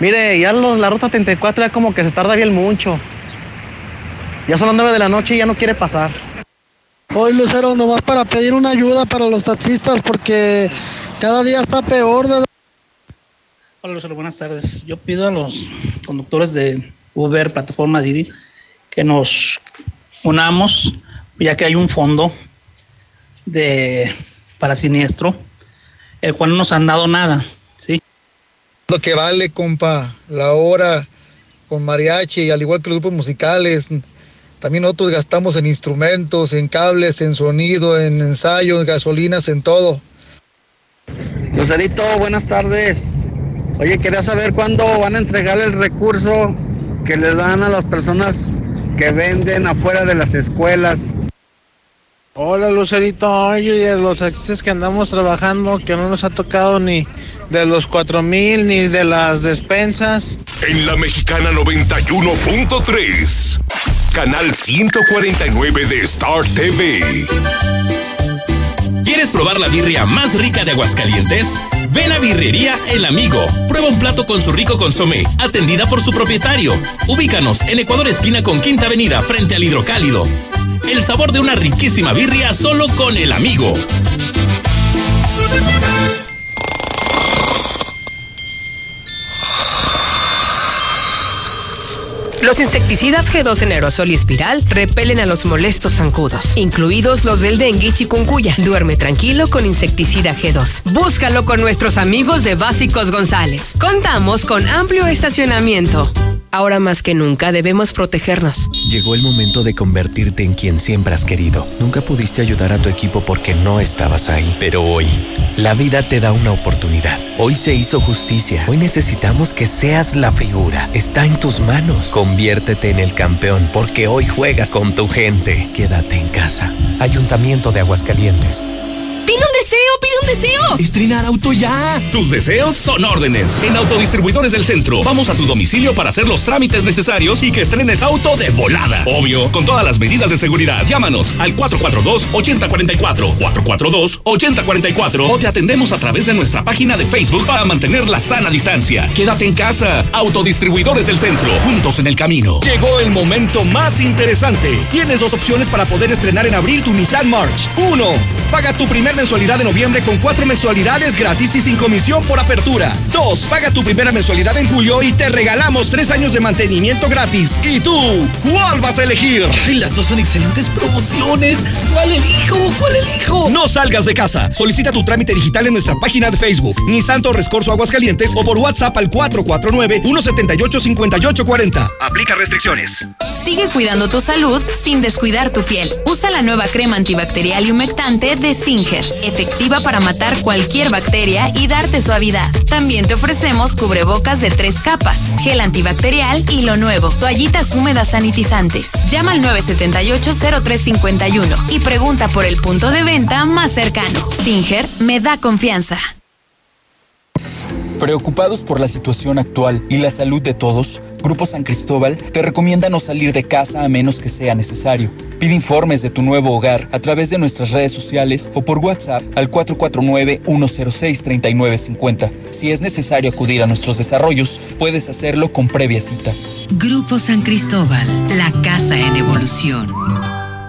Mire, ya la ruta 34 ya como que se tarda bien mucho. Ya son las 9 de la noche y ya no quiere pasar. Hoy, Lucero, nomás para pedir una ayuda para los taxistas porque cada día está peor, ¿verdad? Hola, Lucero, buenas tardes. Yo pido a los conductores de Uber, plataforma Didi, que nos unamos, ya que hay un fondo de para siniestro, el cual no nos han dado nada, ¿sí? Lo que vale, compa, la hora con mariachi, al igual que los grupos musicales, también nosotros gastamos en instrumentos, en cables, en sonido, en ensayo, en gasolinas, en todo. Lucerito, buenas tardes. Oye, quería saber cuándo van a entregar el recurso que le dan a las personas que venden afuera de las escuelas. Hola Lucerito, oye, los artistas que andamos trabajando, que no nos ha tocado ni de los cuatro mil ni de las despensas. En la mexicana 91.3, canal 149 de Star TV. ¿Quieres probar la birria más rica de Aguascalientes? Ven a Birrería El Amigo. Prueba un plato con su rico consomé, atendida por su propietario. Ubícanos en Ecuador esquina con Quinta Avenida, frente al Hidrocálido. El sabor de una riquísima birria solo con El Amigo. Los insecticidas G2 en aerosol y espiral repelen a los molestos zancudos, incluidos los del dengue y chikungunya. Duerme tranquilo con insecticida G2. Búscalo con nuestros amigos de Básicos González. Contamos con amplio estacionamiento. Ahora más que nunca debemos protegernos. Llegó el momento de convertirte en quien siempre has querido. Nunca pudiste ayudar a tu equipo porque no estabas ahí. Pero hoy, la vida te da una oportunidad Hoy se hizo justicia. Hoy necesitamos que seas la figura. Está en tus manos. Conviértete en el campeón porque hoy juegas con tu gente. Quédate en casa. Ayuntamiento de Aguascalientes. ¡Pide un deseo! ¡Pide un deseo! ¡Estrenar auto ya! Tus deseos son órdenes. En Autodistribuidores del Centro, vamos a tu domicilio para hacer los trámites necesarios y que estrenes auto de volada. Obvio, con todas las medidas de seguridad. Llámanos al 442-8044, 442-8044 o te atendemos a través de nuestra página de Facebook para mantener la sana distancia. Quédate en casa. Autodistribuidores del Centro, juntos en el camino. Llegó el momento más interesante. Tienes dos opciones para poder estrenar en abril tu Nissan March. Uno, paga tu primer mensualidad de noviembre con cuatro mensualidades gratis y sin comisión por apertura. Dos, paga tu primera mensualidad en julio y te regalamos tres años de mantenimiento gratis. ¿Y tú? ¿Cuál vas a elegir? Ay, las dos son excelentes promociones. ¿Cuál elijo? ¿Cuál elijo? No salgas de casa. Solicita tu trámite digital en nuestra página de Facebook, Nissan Torres Corso Aguascalientes o por WhatsApp al 449-178-5840. Aplica restricciones. Sigue cuidando tu salud sin descuidar tu piel. Usa la nueva crema antibacterial y humectante de Singer, efectiva para matar cualquier bacteria y darte suavidad. También te ofrecemos cubrebocas de tres capas, gel antibacterial y lo nuevo, toallitas húmedas sanitizantes. Llama al 978-0351 y pregunta por el punto de venta más cercano. Singer me da confianza. Preocupados por la situación actual y la salud de todos, Grupo San Cristóbal te recomienda no salir de casa a menos que sea necesario. Pide informes de tu nuevo hogar a través de nuestras redes sociales o por WhatsApp al 449-106-3950. Si es necesario acudir a nuestros desarrollos, puedes hacerlo con previa cita. Grupo San Cristóbal, la casa en evolución.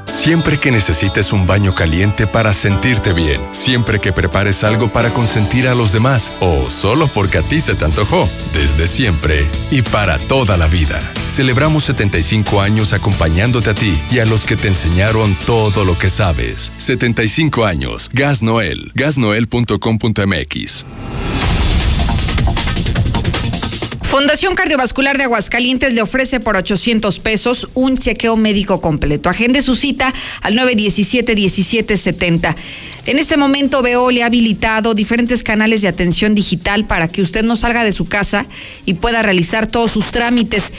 Siempre que necesites un baño caliente para sentirte bien, siempre que prepares algo para consentir a los demás o solo porque a ti se te antojó, desde siempre y para toda la vida. Celebramos 75 años acompañándote a ti y a los que te enseñaron todo lo que sabes. 75 años. Gas Noel. Gasnoel.com.mx. Fundación Cardiovascular de Aguascalientes le ofrece por 800 pesos un chequeo médico completo. Agende su cita al 917-1770. En este momento Veo le ha habilitado diferentes canales de atención digital para que usted no salga de su casa y pueda realizar todos sus trámites.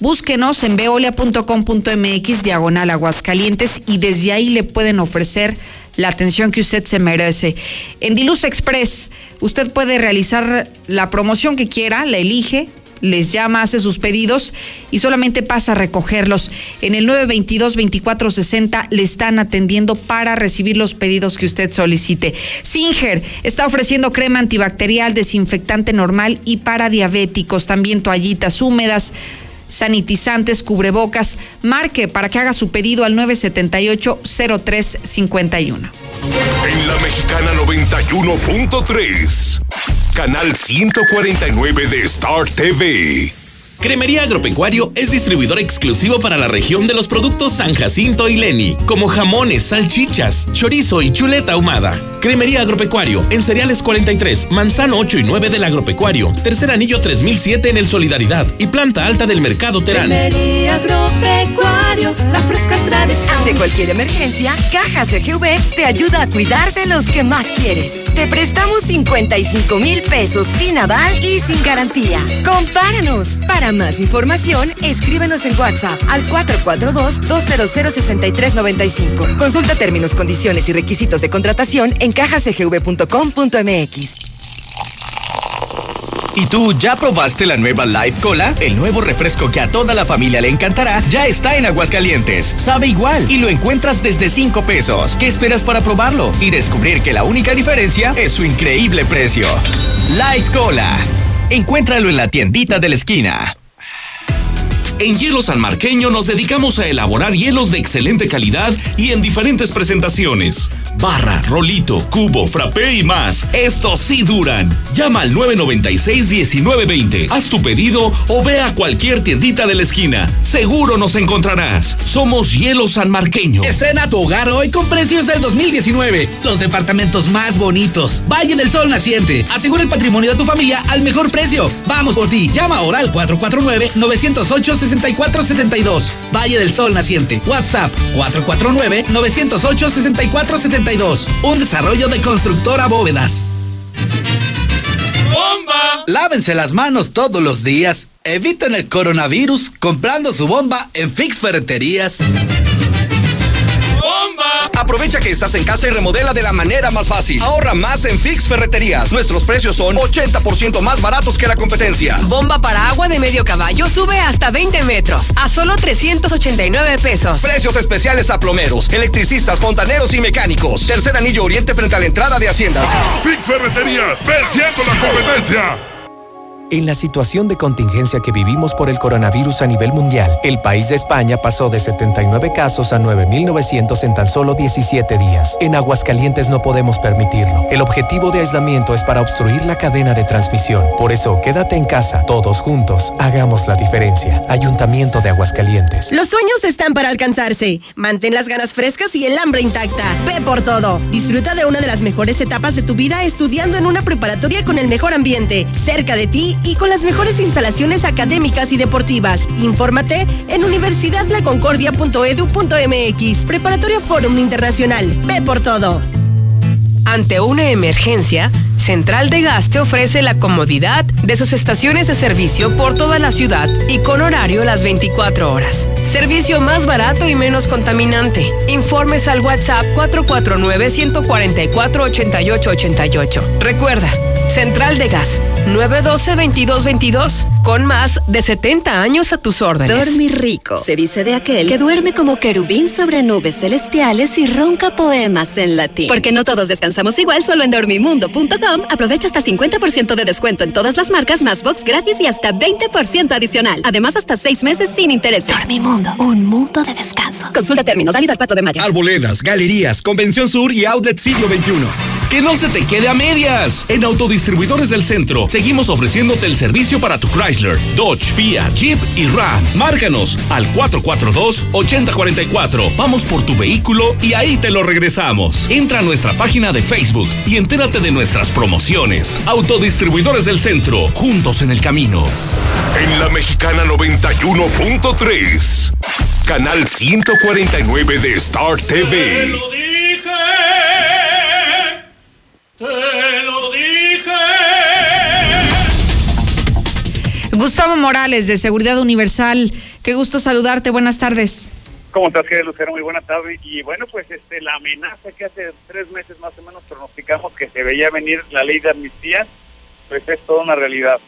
Búsquenos en veolia.com.mx diagonal Aguascalientes y desde ahí le pueden ofrecer la atención que usted se merece. En Diluz Express, usted puede realizar la promoción que quiera, la elige, les llama, hace sus pedidos y solamente pasa a recogerlos. En el 922-2460 le están atendiendo para recibir los pedidos que usted solicite. Singer está ofreciendo crema antibacterial, desinfectante normal y para diabéticos, también toallitas húmedas sanitizantes, cubrebocas. Marque para que haga su pedido al 978-0351. En la Mexicana 91.3, canal 149 de Star TV. Cremería Agropecuario es distribuidor exclusivo para la región de los productos San Jacinto y Leni, como jamones, salchichas, chorizo y chuleta ahumada. Cremería Agropecuario en Cereales 43, Manzano 8 y 9 del Agropecuario, Tercer Anillo 3007 en el Solidaridad y Planta Alta del Mercado Terán. Cremería Agropecuario, la fresca tradición. Ante cualquier emergencia, Cajas de GV te ayuda a cuidar de los que más quieres. Te prestamos 55 mil pesos sin aval y sin garantía. Compáranos. Para más información, escríbenos en WhatsApp al 442-200-6395. Consulta términos, condiciones y requisitos de contratación en cajasgv.com.mx. ¿Y tú ya probaste la nueva Life Cola? El nuevo refresco que a toda la familia le encantará ya está en Aguascalientes. Sabe igual y lo encuentras desde 5 pesos. ¿Qué esperas para probarlo? Y descubrir que la única diferencia es su increíble precio. Life Cola. Encuéntralo en la tiendita de la esquina. En Hielo San Marqueño nos dedicamos a elaborar hielos de excelente calidad y en diferentes presentaciones. Barra, rolito, cubo, frappé y más. Estos sí duran. Llama al 996-1920. Haz tu pedido o ve a cualquier tiendita de la esquina. Seguro nos encontrarás. Somos Hielo San Marqueño. Estrena tu hogar hoy con precios del 2019. Los departamentos más bonitos. Valle del Sol Naciente. Asegura el patrimonio de tu familia al mejor precio. Vamos por ti. Llama ahora al 449-908-6472. Valle del Sol Naciente. WhatsApp 449-908-6472. Un desarrollo de constructora bóvedas. ¡Bomba! Lávense las manos todos los días. Eviten el coronavirus comprando su bomba en Fix Ferreterías. Aprovecha que estás en casa y remodela de la manera más fácil. Ahorra más en Fix Ferreterías. Nuestros precios son 80% más baratos que la competencia. Bomba para agua de medio caballo sube hasta 20 metros a solo 389 pesos. Precios especiales a plomeros, electricistas, fontaneros y mecánicos. Tercer anillo oriente frente a la entrada de Haciendas. Fix Ferreterías, venciendo la competencia. En la situación de contingencia que vivimos por el coronavirus a nivel mundial, el país de España pasó de 79 casos a 9.900 en tan solo 17 días. En Aguascalientes no podemos permitirlo. El objetivo de aislamiento es para obstruir la cadena de transmisión. Por eso, quédate en casa. Todos juntos, hagamos la diferencia. Ayuntamiento de Aguascalientes. Los sueños están para alcanzarse. Mantén las ganas frescas y el hambre intacta. Ve por todo. Disfruta de una de las mejores etapas de tu vida estudiando en una preparatoria con el mejor ambiente, cerca de ti y con las mejores instalaciones académicas y deportivas. Infórmate en universidadlaconcordia.edu.mx. Preparatoria Fórum Internacional. Ve por todo. Ante una emergencia, Central de Gas te ofrece la comodidad de sus estaciones de servicio por toda la ciudad y con horario las 24 horas. Servicio más barato y menos contaminante. Informes al WhatsApp 449-144-8888. Recuerda, Central de Gas 912-2222 con más de 70 años a tus órdenes. Dormir rico. Se dice de aquel que duerme como querubín sobre nubes celestiales y ronca poemas en latín. Porque no todos descansamos igual, solo en dormimundo.com aprovecha hasta 50% de descuento en todas las marcas, más box gratis y hasta 20% adicional. Además, hasta 6 meses sin intereses. Dormimundo, un mundo de descanso. Consulta términos, válido al 4 de mayo. Arboledas, galerías, Convención Sur y Outlet Siglo XXI. Que no se te quede a medias. En Autodistribuidores del Centro seguimos ofreciéndote el servicio para tu Chrysler, Dodge, Fiat, Jeep y Ram. Márcanos al 442-8044. Vamos por tu vehículo y ahí te lo regresamos. Entra a nuestra página de Facebook y entérate de nuestras promociones. Autodistribuidores del Centro, juntos en el camino. En la Mexicana 91.3, canal 149 de Star TV. Te lo dije. Gustavo Morales, de Seguridad Universal. Qué gusto saludarte. Buenas tardes. ¿Cómo estás, querido Lucero? Muy buena tarde. Y bueno, pues este, la amenaza que hace tres meses más o menos pronosticamos que se veía venir la ley de amnistía, pues es toda una realidad.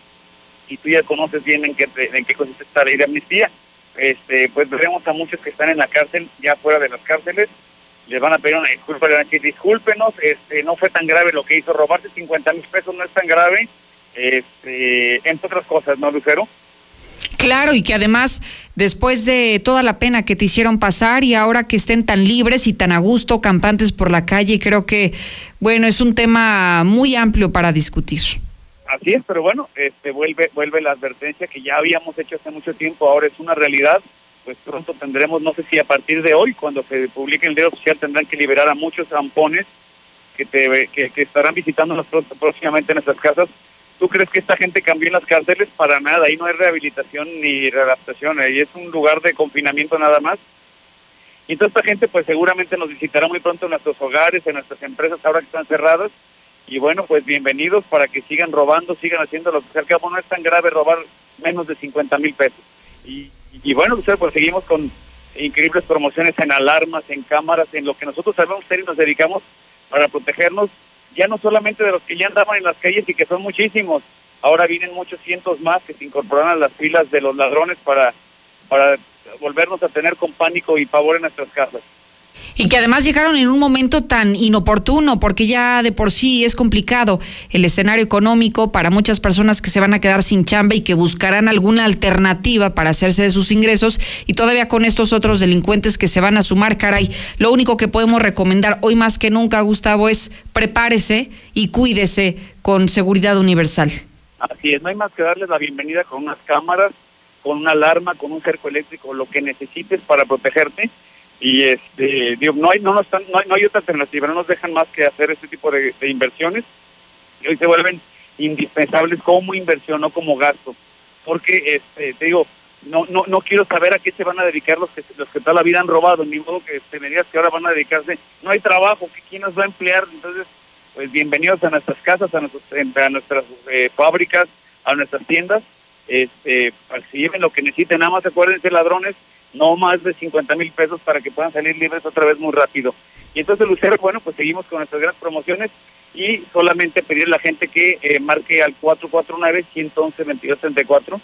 Y tú ya conoces bien en qué, en qué consiste esta ley de amnistía. Este, pues veremos a muchos que están en la cárcel, ya fuera de las cárceles, les van a pedir una disculpa, le van a decir, discúlpenos, este, no fue tan grave lo que hizo, robarse 50 mil pesos no es tan grave, este, entre otras cosas, ¿no, Lucero? Claro, y que además, después de toda la pena que te hicieron pasar y ahora que estén tan libres y tan a gusto, campantes por la calle, creo que, bueno, es un tema muy amplio para discutir. Así es, pero bueno, este, vuelve, vuelve la advertencia que ya habíamos hecho hace mucho tiempo, ahora es una realidad pues pronto tendremos, no sé si a partir de hoy, cuando se publique el diario oficial, tendrán que liberar a muchos zampones que, te, que, estarán visitando próximamente en nuestras casas. ¿Tú crees que esta gente cambió en las cárceles? Para nada, ahí no hay rehabilitación ni readaptación, ahí es un lugar de confinamiento nada más. Y toda esta gente pues seguramente nos visitará muy pronto en nuestros hogares, en nuestras empresas ahora que están cerradas. Y bueno, pues bienvenidos para que sigan robando, sigan haciendo lo que sea. que no es tan grave robar menos de 50 mil pesos. Y y bueno, ustedes pues seguimos con increíbles promociones en alarmas, en cámaras, en lo que nosotros sabemos hacer y nos dedicamos para protegernos, ya no solamente de los que ya andaban en las calles y que son muchísimos, ahora vienen muchos cientos más que se incorporan a las filas de los ladrones para, para volvernos a tener con pánico y pavor en nuestras casas. Y que además llegaron en un momento tan inoportuno, porque ya de por sí es complicado el escenario económico para muchas personas que se van a quedar sin chamba y que buscarán alguna alternativa para hacerse de sus ingresos. Y todavía con estos otros delincuentes que se van a sumar, caray, lo único que podemos recomendar hoy más que nunca, Gustavo, es prepárese y cuídese con seguridad universal. Así es, no hay más que darles la bienvenida con unas cámaras, con una alarma, con un cerco eléctrico, lo que necesites para protegerte y este digo, no hay no, no, no hay otra alternativa no nos dejan más que hacer este tipo de, inversiones. Y hoy se vuelven indispensables como inversión no como gasto. Porque este te digo no no no quiero saber a qué se van a dedicar los que los que toda la vida han robado ni modo que te digas que ahora van a dedicarse. No hay trabajo quién nos va a emplear entonces pues bienvenidos a nuestras casas, a, nuestros, a nuestras eh, fábricas, a nuestras tiendas, este, para que se lleven lo que necesiten. Nada más acuérdense, ladrones, no más de 50 mil pesos para que puedan salir libres otra vez muy rápido. Y entonces, Lucero, bueno, pues seguimos con nuestras grandes promociones y solamente pedir a la gente que eh, marque al 449-111-2234,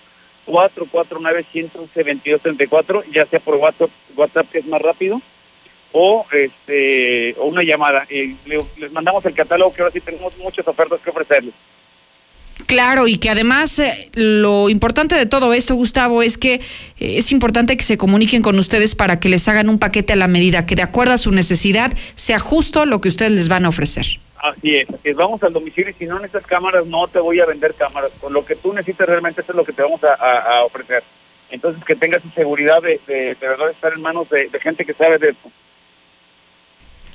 449-111-2234, ya sea por WhatsApp, WhatsApp que es más rápido, o este o una llamada. Eh, les mandamos el catálogo que ahora sí tenemos muchas ofertas que ofrecerles. Claro, y que además eh, lo importante de todo esto, Gustavo, es que eh, es importante que se comuniquen con ustedes para que les hagan un paquete a la medida, que de acuerdo a su necesidad sea justo lo que ustedes les van a ofrecer. Así es, que vamos al domicilio y si no necesitas cámaras, no te voy a vender cámaras. Con lo que tú necesitas realmente, eso es lo que te vamos a, ofrecer. Entonces, que tengas seguridad de, de, verdad estar en manos de, de gente que sabe de esto.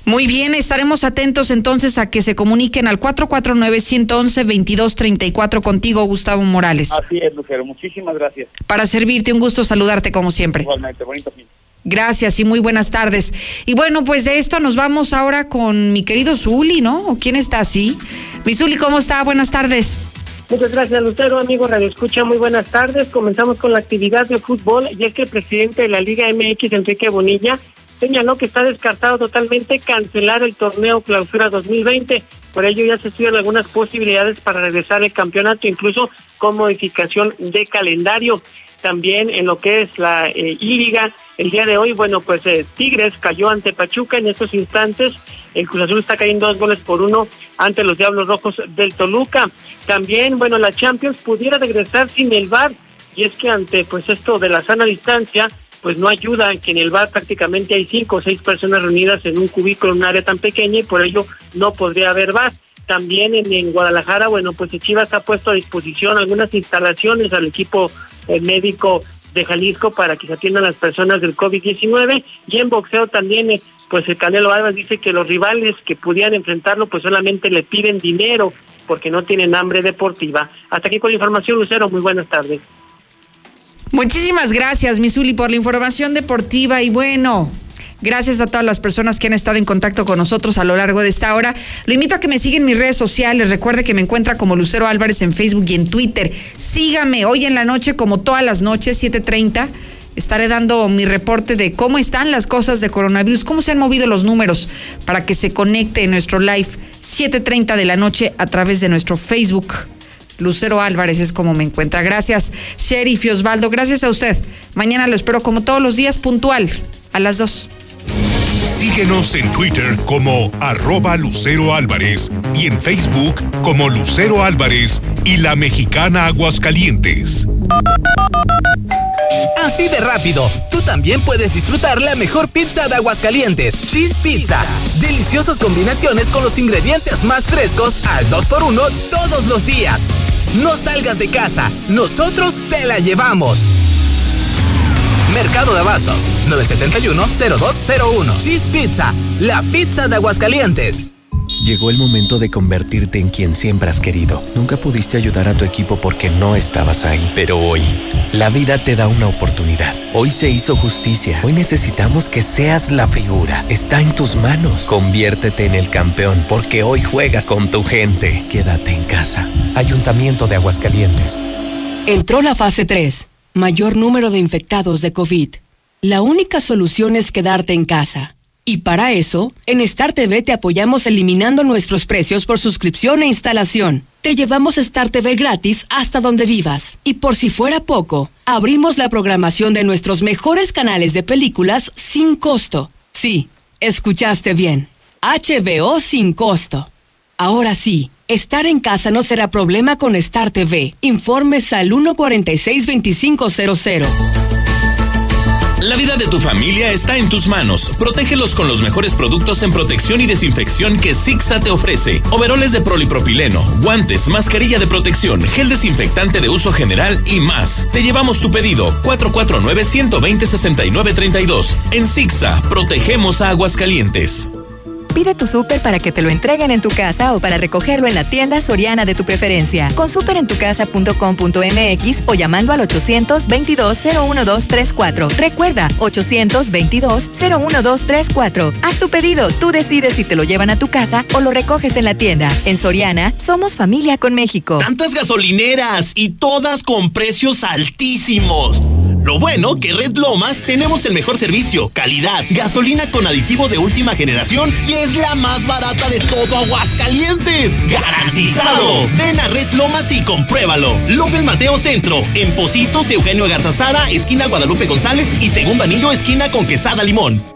Muy bien, estaremos atentos entonces a que se comuniquen al 449-111-2234 contigo, Gustavo Morales. Así es, Lucero. Muchísimas gracias. Para servirte, un gusto saludarte como siempre. Igualmente, bonito fin. Gracias y muy buenas tardes. Y bueno, pues de esto nos vamos ahora con mi querido Zuli, ¿no? quién está así? Mi Zuli, ¿cómo está? Buenas tardes. Muchas gracias, Lucero. Amigo Radio Escucha, muy buenas tardes. Comenzamos con la actividad de fútbol, ya que el presidente de la Liga MX, Enrique Bonilla, señaló que está descartado totalmente cancelar el torneo Clausura 2020. Por ello ya se estudian algunas posibilidades para regresar el campeonato, incluso con modificación de calendario. También en lo que es la eh, el día de hoy, bueno, pues eh, Tigres cayó ante Pachuca en estos instantes. El Cruz Azul está cayendo dos goles por uno ante los Diablos Rojos del Toluca. También, bueno, la Champions pudiera regresar sin el VAR. Y es que ante pues esto de la sana distancia, pues no ayuda que en el bar prácticamente hay cinco o seis personas reunidas en un cubículo, en un área tan pequeña y por ello no podría haber bar. También en, Guadalajara, bueno, pues Chivas ha puesto a disposición algunas instalaciones al equipo eh, médico de Jalisco para que se atiendan las personas del COVID-19 y en boxeo también eh, pues el Canelo Álvarez dice que los rivales que pudieran enfrentarlo pues solamente le piden dinero porque no tienen hambre deportiva. Hasta aquí con la información, Lucero, muy buenas tardes. Muchísimas gracias, Misuli, por la información deportiva y bueno. Gracias a todas las personas que han estado en contacto con nosotros a lo largo de esta hora. Lo invito a que me sigan en mis redes sociales. Recuerde que me encuentra como Lucero Álvarez en Facebook y en Twitter. Sígame hoy en la noche, como todas las noches, 7:30. Estaré dando mi reporte de cómo están las cosas de coronavirus, cómo se han movido los números para que se conecte en nuestro live 7:30 de la noche a través de nuestro Facebook Lucero Álvarez es como me encuentra. Gracias, Sheriff y Osvaldo. Gracias a usted. Mañana lo espero como todos los días, puntual, a las dos. Síguenos en Twitter como arroba Lucero Álvarez y en Facebook como Lucero Álvarez y la mexicana Aguascalientes. Así de rápido, tú también puedes disfrutar la mejor pizza de Aguascalientes, Cheese Pizza. Deliciosas combinaciones con los ingredientes más frescos al 2x1 todos los días. No salgas de casa, nosotros te la llevamos. Mercado de Abastos, 971-0201. Cheese Pizza, la pizza de Aguascalientes. Llegó el momento de convertirte en quien siempre has querido. Nunca pudiste ayudar a tu equipo porque no estabas ahí. Pero hoy, la vida te da una oportunidad. Hoy se hizo justicia. Hoy necesitamos que seas la figura. Está en tus manos. Conviértete en el campeón porque hoy juegas con tu gente. Quédate en casa. Ayuntamiento de Aguascalientes. Entró la fase 3. Mayor número de infectados de COVID. La única solución es quedarte en casa. Y para eso, en Star TV te apoyamos eliminando nuestros precios por suscripción e instalación. Te llevamos Star TV gratis hasta donde vivas. Y por si fuera poco, abrimos la programación de nuestros mejores canales de películas sin costo. Sí, escuchaste bien. HBO sin costo. Ahora sí, estar en casa no será problema con Star TV. Informes al 146-2500. La vida de tu familia está en tus manos. Protégelos con los mejores productos en protección y desinfección que Sixa te ofrece. Overoles de polipropileno, guantes, mascarilla de protección, gel desinfectante de uso general y más. Te llevamos tu pedido 449-120-6932. En Sixa, protegemos a Aguascalientes. Pide tu súper para que te lo entreguen en tu casa o para recogerlo en la tienda Soriana de tu preferencia. Con superentucasa.com.mx o llamando al 822-01234. Recuerda, 822-01234. Haz tu pedido, tú decides si te lo llevan a tu casa o lo recoges en la tienda. En Soriana, somos familia con México. Tantas gasolineras y todas con precios altísimos. Lo bueno que Red Lomas tenemos el mejor servicio, calidad, gasolina con aditivo de última generación y es la más barata de todo Aguascalientes. ¡Garantizado! Ven a Red Lomas y compruébalo. López Mateo Centro, en Positos, Eugenio Garzazada, esquina Guadalupe González y segundo anillo, esquina con Quesada Limón.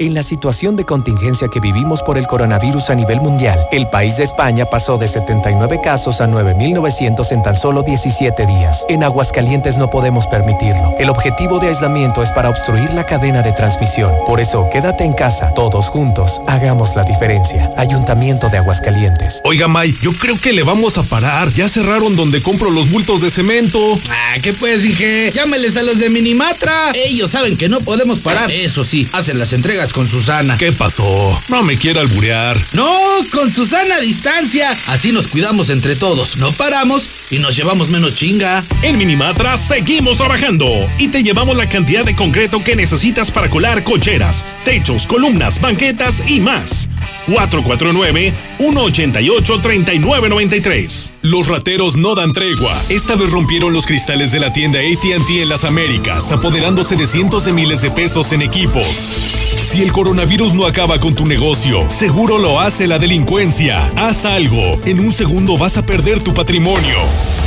En la situación de contingencia que vivimos por el coronavirus a nivel mundial, el país de España pasó de 79 casos a 9.900 en tan solo 17 días. En Aguascalientes no podemos permitirlo. El objetivo de aislamiento es para obstruir la cadena de transmisión. Por eso, quédate en casa. Todos juntos, hagamos la diferencia. Ayuntamiento de Aguascalientes. Oiga, May, yo creo que le vamos a parar. Ya cerraron donde compro los bultos de cemento. Ah, ¿qué pues, dije? Llámeles a los de Minimatra. Ellos saben que no podemos parar. Eso sí, hacen las entregas con Susana. ¿Qué pasó? No me quiera alburear. No, con Susana a distancia. Así nos cuidamos entre todos. No paramos y nos llevamos menos chinga. En Minimatra seguimos trabajando y te llevamos la cantidad de concreto que necesitas para colar cocheras, techos, columnas, banquetas y más. 449-188-3993. Los rateros no dan tregua. Esta vez rompieron los cristales de la tienda ATT en las Américas, apoderándose de cientos de miles de pesos en equipos. Si el coronavirus no acaba con tu negocio, seguro lo hace la delincuencia. Haz algo. En un segundo vas a perder tu patrimonio.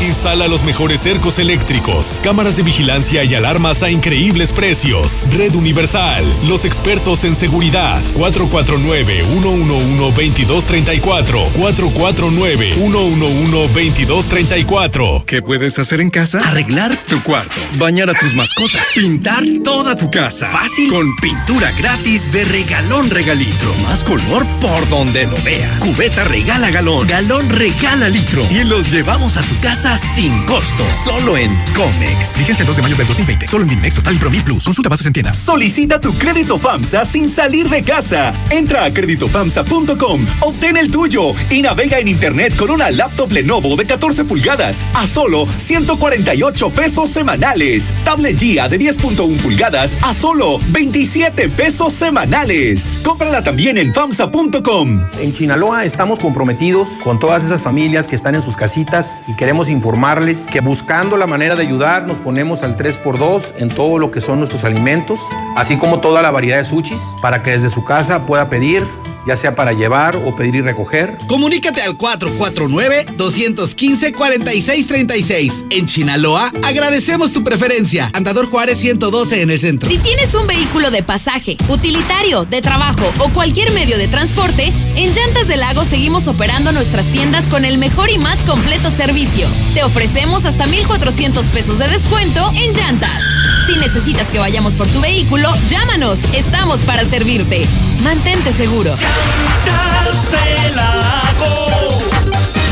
Instala los mejores cercos eléctricos, cámaras de vigilancia y alarmas a increíbles precios. Red Universal, los expertos en seguridad. 449-111-2234. 449-111-2234. ¿Qué puedes hacer en casa? Arreglar tu cuarto, bañar a tus mascotas, pintar toda tu casa. Fácil. Con pintura gratis de regalón regalitro. Más color por donde lo veas. Cubeta regala galón, galón regala litro. Y los llevamos a tu casa sin costo. Solo en Comex. Fíjense el 2 de mayo del 2020. Solo en Dimex Total y Promil Plus. Consulta bases en tienda. Solicita tu crédito FAMSA sin salir de casa. Entra a créditofamsa.com, obtén el tuyo y navega en internet con una laptop Lenovo de 14 pulgadas a solo 148 pesos semanales. Tablet Gia de 10.1 pulgadas a solo 27 pesos semanales. Cómprala también en famsa.com. En Chinaloa estamos comprometidos con todas esas familias que están en sus casitas y queremos informarles que buscando la manera de ayudar nos ponemos al 3x2 en todo lo que son nuestros alimentos, así como toda la variedad de sushis, para que desde su casa pueda pedir ya sea para llevar o pedir y recoger. Comunícate al 449-215-4636. En Chinaloa agradecemos tu preferencia. Andador Juárez 112 en el centro. Si tienes un vehículo de pasaje, utilitario, de trabajo o cualquier medio de transporte, en Llantas del Lago seguimos operando nuestras tiendas con el mejor y más completo servicio. Te ofrecemos hasta 1,400 pesos de descuento en llantas. Si necesitas que vayamos por tu vehículo, llámanos. Estamos para servirte. Mantente seguro.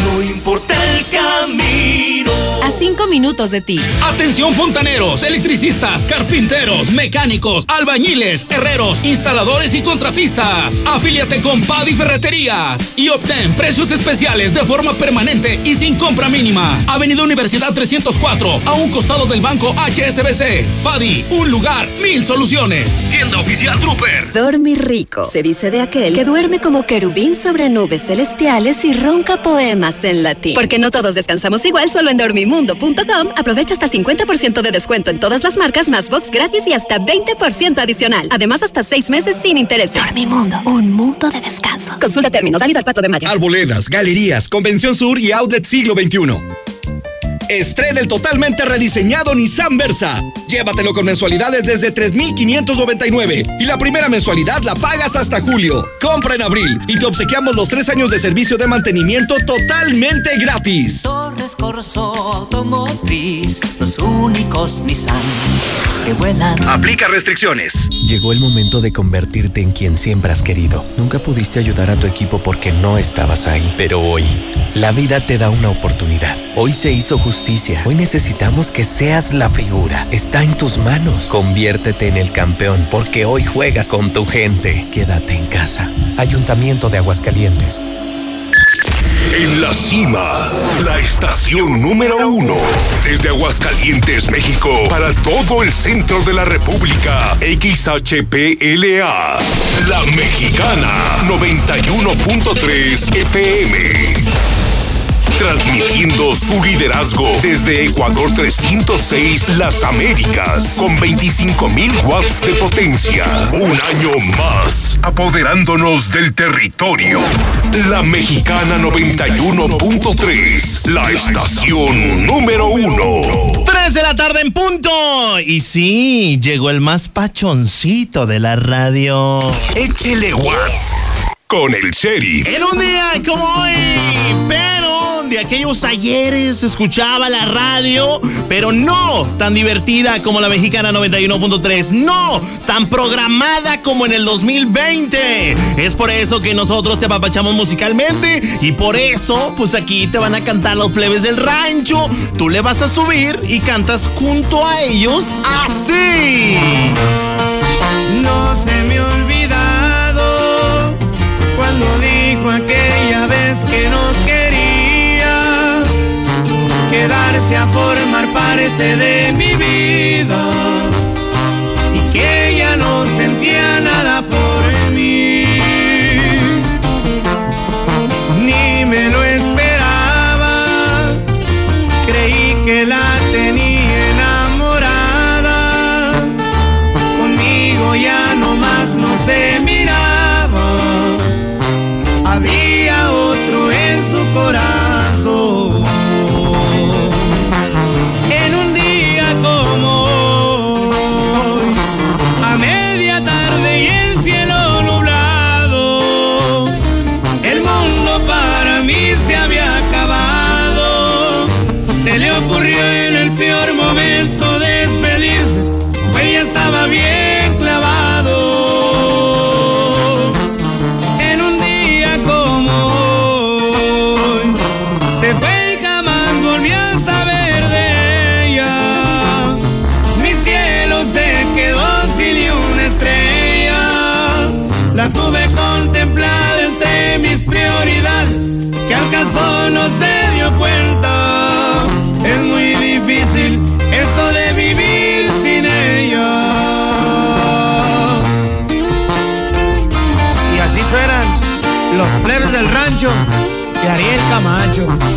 No importa el camino. A cinco minutos de ti. Atención fontaneros, electricistas, carpinteros, mecánicos, albañiles, herreros, instaladores y contratistas. Afíliate con Padi Ferreterías y obtén precios especiales de forma permanente y sin compra mínima. Avenida Universidad 304, a un costado del banco HSBC. Padi, un lugar, mil soluciones. Tienda oficial Trooper. Dormir rico. Se dice de aquel que duerme como querubín sobre nubes celestiales y ronca poemas en latín. Porque no todos descansamos igual, solo en dormimundo.com aprovecha hasta 50% de descuento en todas las marcas, más box gratis y hasta 20% adicional. Además, hasta seis meses sin intereses. Dormimundo, un mundo de descanso. Consulta términos, válido al 4 de mayo. Arboledas, galerías, Convención Sur y Outlet Siglo XXI. Estrena el totalmente rediseñado Nissan Versa. Llévatelo con mensualidades desde 3,599 y la primera mensualidad la pagas hasta julio. Compra en abril y te obsequiamos los tres años de servicio de mantenimiento totalmente gratis. Torres Corso Automotriz, los únicos Nissan que vuelan. Aplica restricciones. Llegó el momento de convertirte en quien siempre has querido. Nunca pudiste ayudar a tu equipo porque no estabas ahí, pero hoy la vida te da una oportunidad Hoy se hizo justicia. Hoy necesitamos que seas la figura. Está en tus manos. Conviértete en el campeón porque hoy juegas con tu gente. Quédate en casa. Ayuntamiento de Aguascalientes. En la cima, la estación número uno. Desde Aguascalientes, México, para todo el centro de la República. XHPLA. La Mexicana, 91.3 FM. Transmitiendo su liderazgo desde Ecuador 306 Las Américas con 25.000 watts de potencia. Un año más, apoderándonos del territorio. La Mexicana 91.3, la estación número uno. 3 de la tarde en punto. Y sí, llegó el más pachoncito de la radio. Échele watts con el sheriff. En un día como hoy, de aquellos ayeres escuchaba la radio, pero no tan divertida como la mexicana 91.3, no tan programada como en el 2020. Es por eso que nosotros te apapachamos musicalmente y por eso, pues aquí te van a cantar los plebes del rancho. Tú le vas a subir y cantas junto a ellos así. No se me ha olvidado cuando dijo aquella vez que no quería quedarse a formar parte de mi vida Camacho.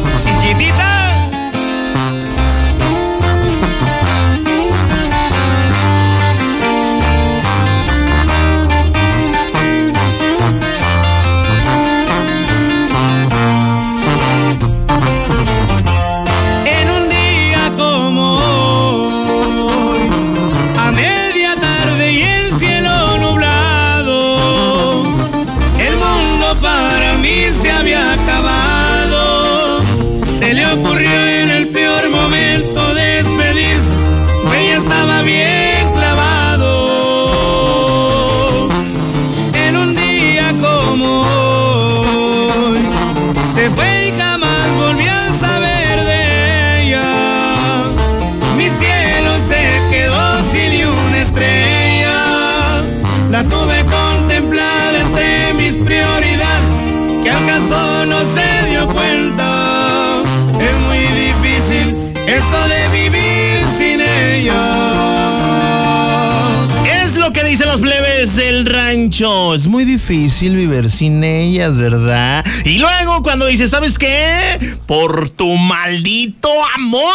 Es muy difícil vivir sin ellas, ¿verdad? Y luego cuando dices, ¿sabes qué? Por tu maldito amor.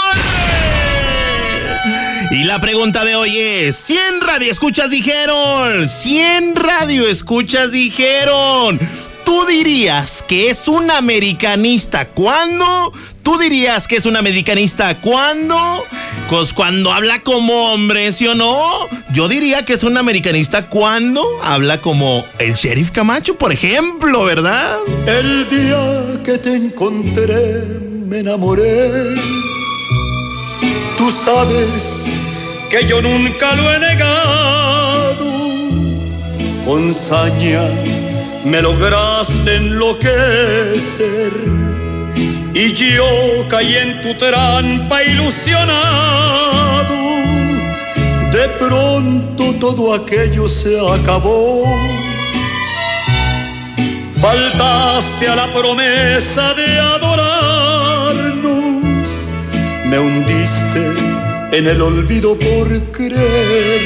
Y la pregunta de hoy es, 100 radioescuchas dijeron, 100 radioescuchas dijeron, ¿tú dirías que es un americanista cuándo? ¿Tú dirías que es un americanista cuándo? Pues cuando habla como hombre, ¿sí o no? Yo diría que es un americanista cuando habla como el sheriff Camacho, por ejemplo, ¿verdad? El día que te encontré me enamoré. Tú sabes que yo nunca lo he negado. Con saña me lograste enloquecer. Y yo caí en tu trampa ilusionado. De pronto todo aquello se acabó. Faltaste a la promesa de adorarnos. Me hundiste en el olvido por creer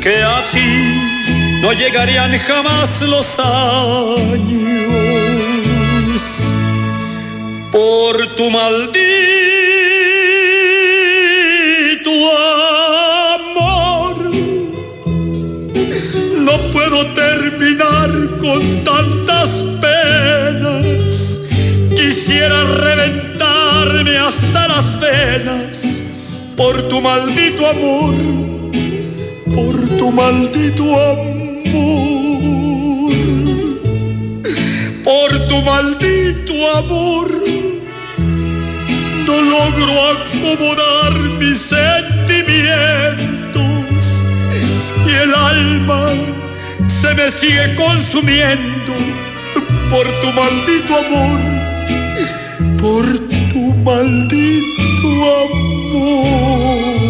que a ti no llegarían jamás los años por tu maldito amor. No puedo terminar con tantas penas. Quisiera reventarme hasta las venas por tu maldito amor, por tu maldito amor tu maldito amor. No logro acomodar mis sentimientos y el alma se me sigue consumiendo por tu maldito amor, por tu maldito amor.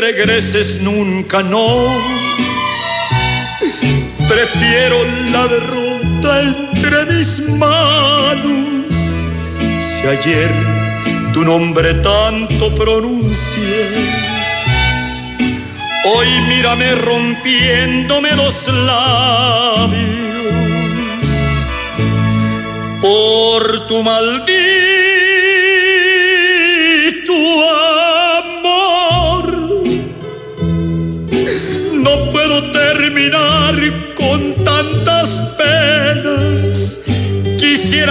Regreses nunca, no. Prefiero la derrota entre mis manos. Si ayer tu nombre tanto pronuncié, hoy mírame rompiéndome los labios por tu maldito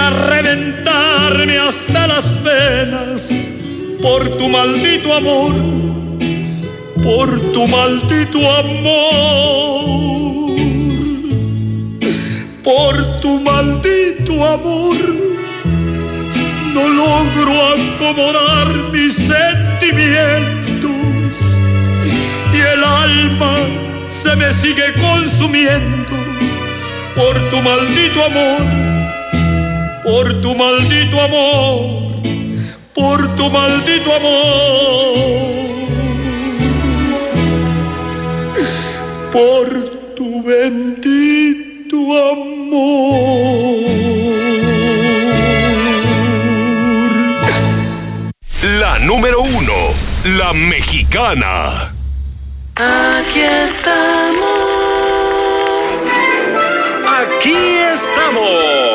Reventarme hasta las venas por tu maldito amor, por tu maldito amor, por tu maldito amor. No logro acomodar mis sentimientos y el alma se me sigue consumiendo por tu maldito amor, por tu maldito amor, por tu maldito amor, por tu bendito amor. La número uno, la mexicana. Aquí estamos. Aquí estamos.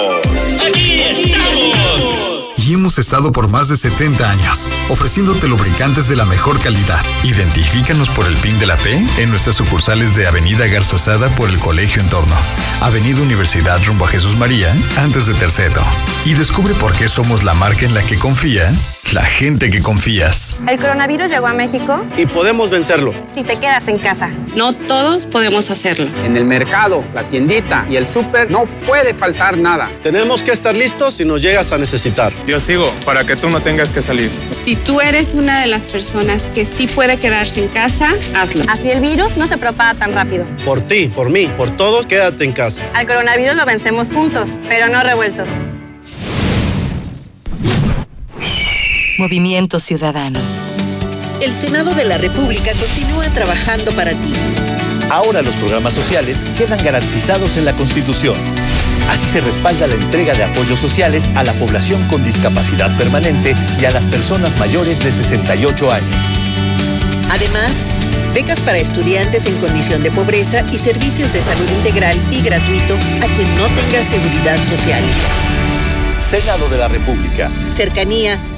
Hemos estado por más de 70 años, ofreciéndote lubricantes de la mejor calidad. Identifícanos por el PIN de la P en nuestras sucursales de Avenida Garza Sada por el Colegio Entorno, Avenida Universidad rumbo a Jesús María, antes de Terceto. Y descubre por qué somos la marca en la que confía la gente que confías. El coronavirus llegó a México y podemos vencerlo. Si te quedas en casa. No todos podemos hacerlo. En el mercado, la tiendita y el súper no puede faltar nada. Tenemos que estar listos si nos llegas a necesitar. Yo sigo para que tú no tengas que salir. Si tú eres una de las personas que sí puede quedarse en casa, hazlo. Así el virus no se propaga tan rápido. Por ti, por mí, por todos, quédate en casa. Al coronavirus lo vencemos juntos, pero no revueltos. Movimiento Ciudadano. El Senado de la República continúa trabajando para ti. Ahora los programas sociales quedan garantizados en la Constitución. Así se respalda la entrega de apoyos sociales a la población con discapacidad permanente y a las personas mayores de 68 años. Además, becas para estudiantes en condición de pobreza y servicios de salud integral y gratuito a quien no tenga seguridad social. Senado de la República. Cercanía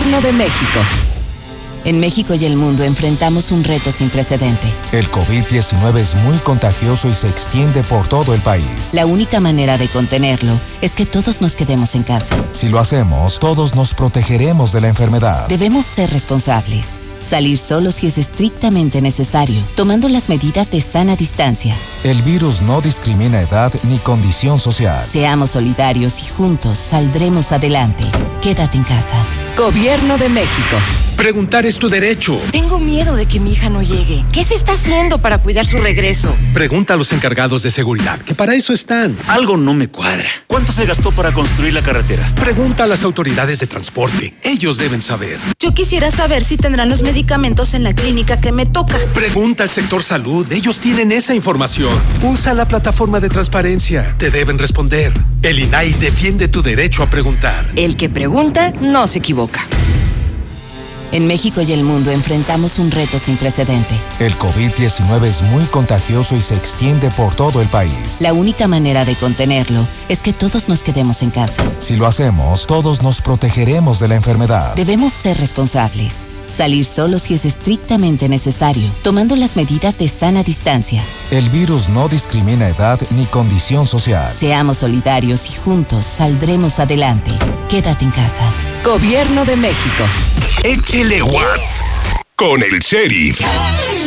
de México. En México y el mundo enfrentamos un reto sin precedente. El COVID-19 es muy contagioso y se extiende por todo el país. La única manera de contenerlo es que todos nos quedemos en casa. Si lo hacemos, todos nos protegeremos de la enfermedad. Debemos ser responsables. Salir solo si es estrictamente necesario, tomando las medidas de sana distancia. El virus no discrimina edad ni condición social. Seamos solidarios y juntos saldremos adelante. Quédate en casa. Gobierno de México. Preguntar es tu derecho. Tengo miedo de que mi hija no llegue. ¿Qué se está haciendo para cuidar su regreso? Pregunta a los encargados de seguridad, que para eso están. Algo no me cuadra. ¿Cuánto se gastó para construir la carretera? Pregunta a las autoridades de transporte. Ellos deben saber. Yo quisiera saber si tendrán los medicamentos en la clínica que me toca. Pregunta al sector salud. Ellos tienen esa información. Usa la plataforma de transparencia. Te deben responder. El INAI defiende tu derecho a preguntar. El que pregunta no se equivoca. En México y el mundo enfrentamos un reto sin precedente. El COVID-19 es muy contagioso y se extiende por todo el país. La única manera de contenerlo es que todos nos quedemos en casa. Si lo hacemos, todos nos protegeremos de la enfermedad. Debemos ser responsables. Salir solo si es estrictamente necesario, tomando las medidas de sana distancia. El virus no discrimina edad ni condición social. Seamos solidarios y juntos saldremos adelante. Quédate en casa. Gobierno de México. Échele Watts con el sheriff.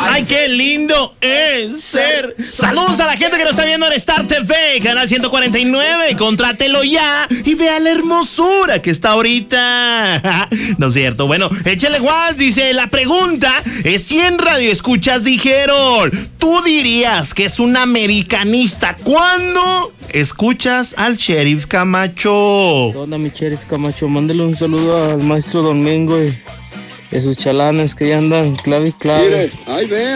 ¡Ay, qué lindo es ser! Saludos a la gente que nos está viendo en Star TV, canal 149. Contrátelo ya y vea la hermosura que está ahorita. No es cierto. Bueno, échale Watts dice: La pregunta es si en radio escuchas dijeron, tú dirías que es un americanista cuando escuchas al sheriff Camacho. Hola, mi sheriff Camacho. Mándale un saludo al maestro Domingo y de sus chalanes que ya andan clave y clave.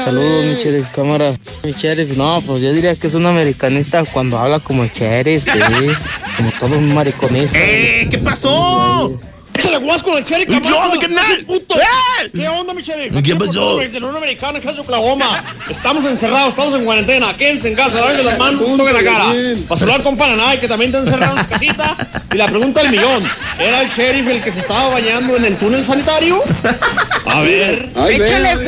Saludos, mi sheriff, cámara. Mi sheriff, no, pues yo diría que es un americanista cuando habla como el sheriff, sí. como todo un mariconista. ¡Eh! ¿Qué pasó? ¡Échale guas con el sheriff, ¿Qué! ¡Eh! ¿Qué onda, mi sheriff? ¿Qué pasó? Desde la Unión Americana, Casa Oklahoma. Estamos encerrados, estamos en cuarentena. Quédense en casa, lávense las manos, un toque en la cara. Para saludar con Pananay, que también está encerrado en su casita. Y la pregunta del millón: ¿era el sheriff el que se estaba bañando en el túnel sanitario? A ver. Ve. Échale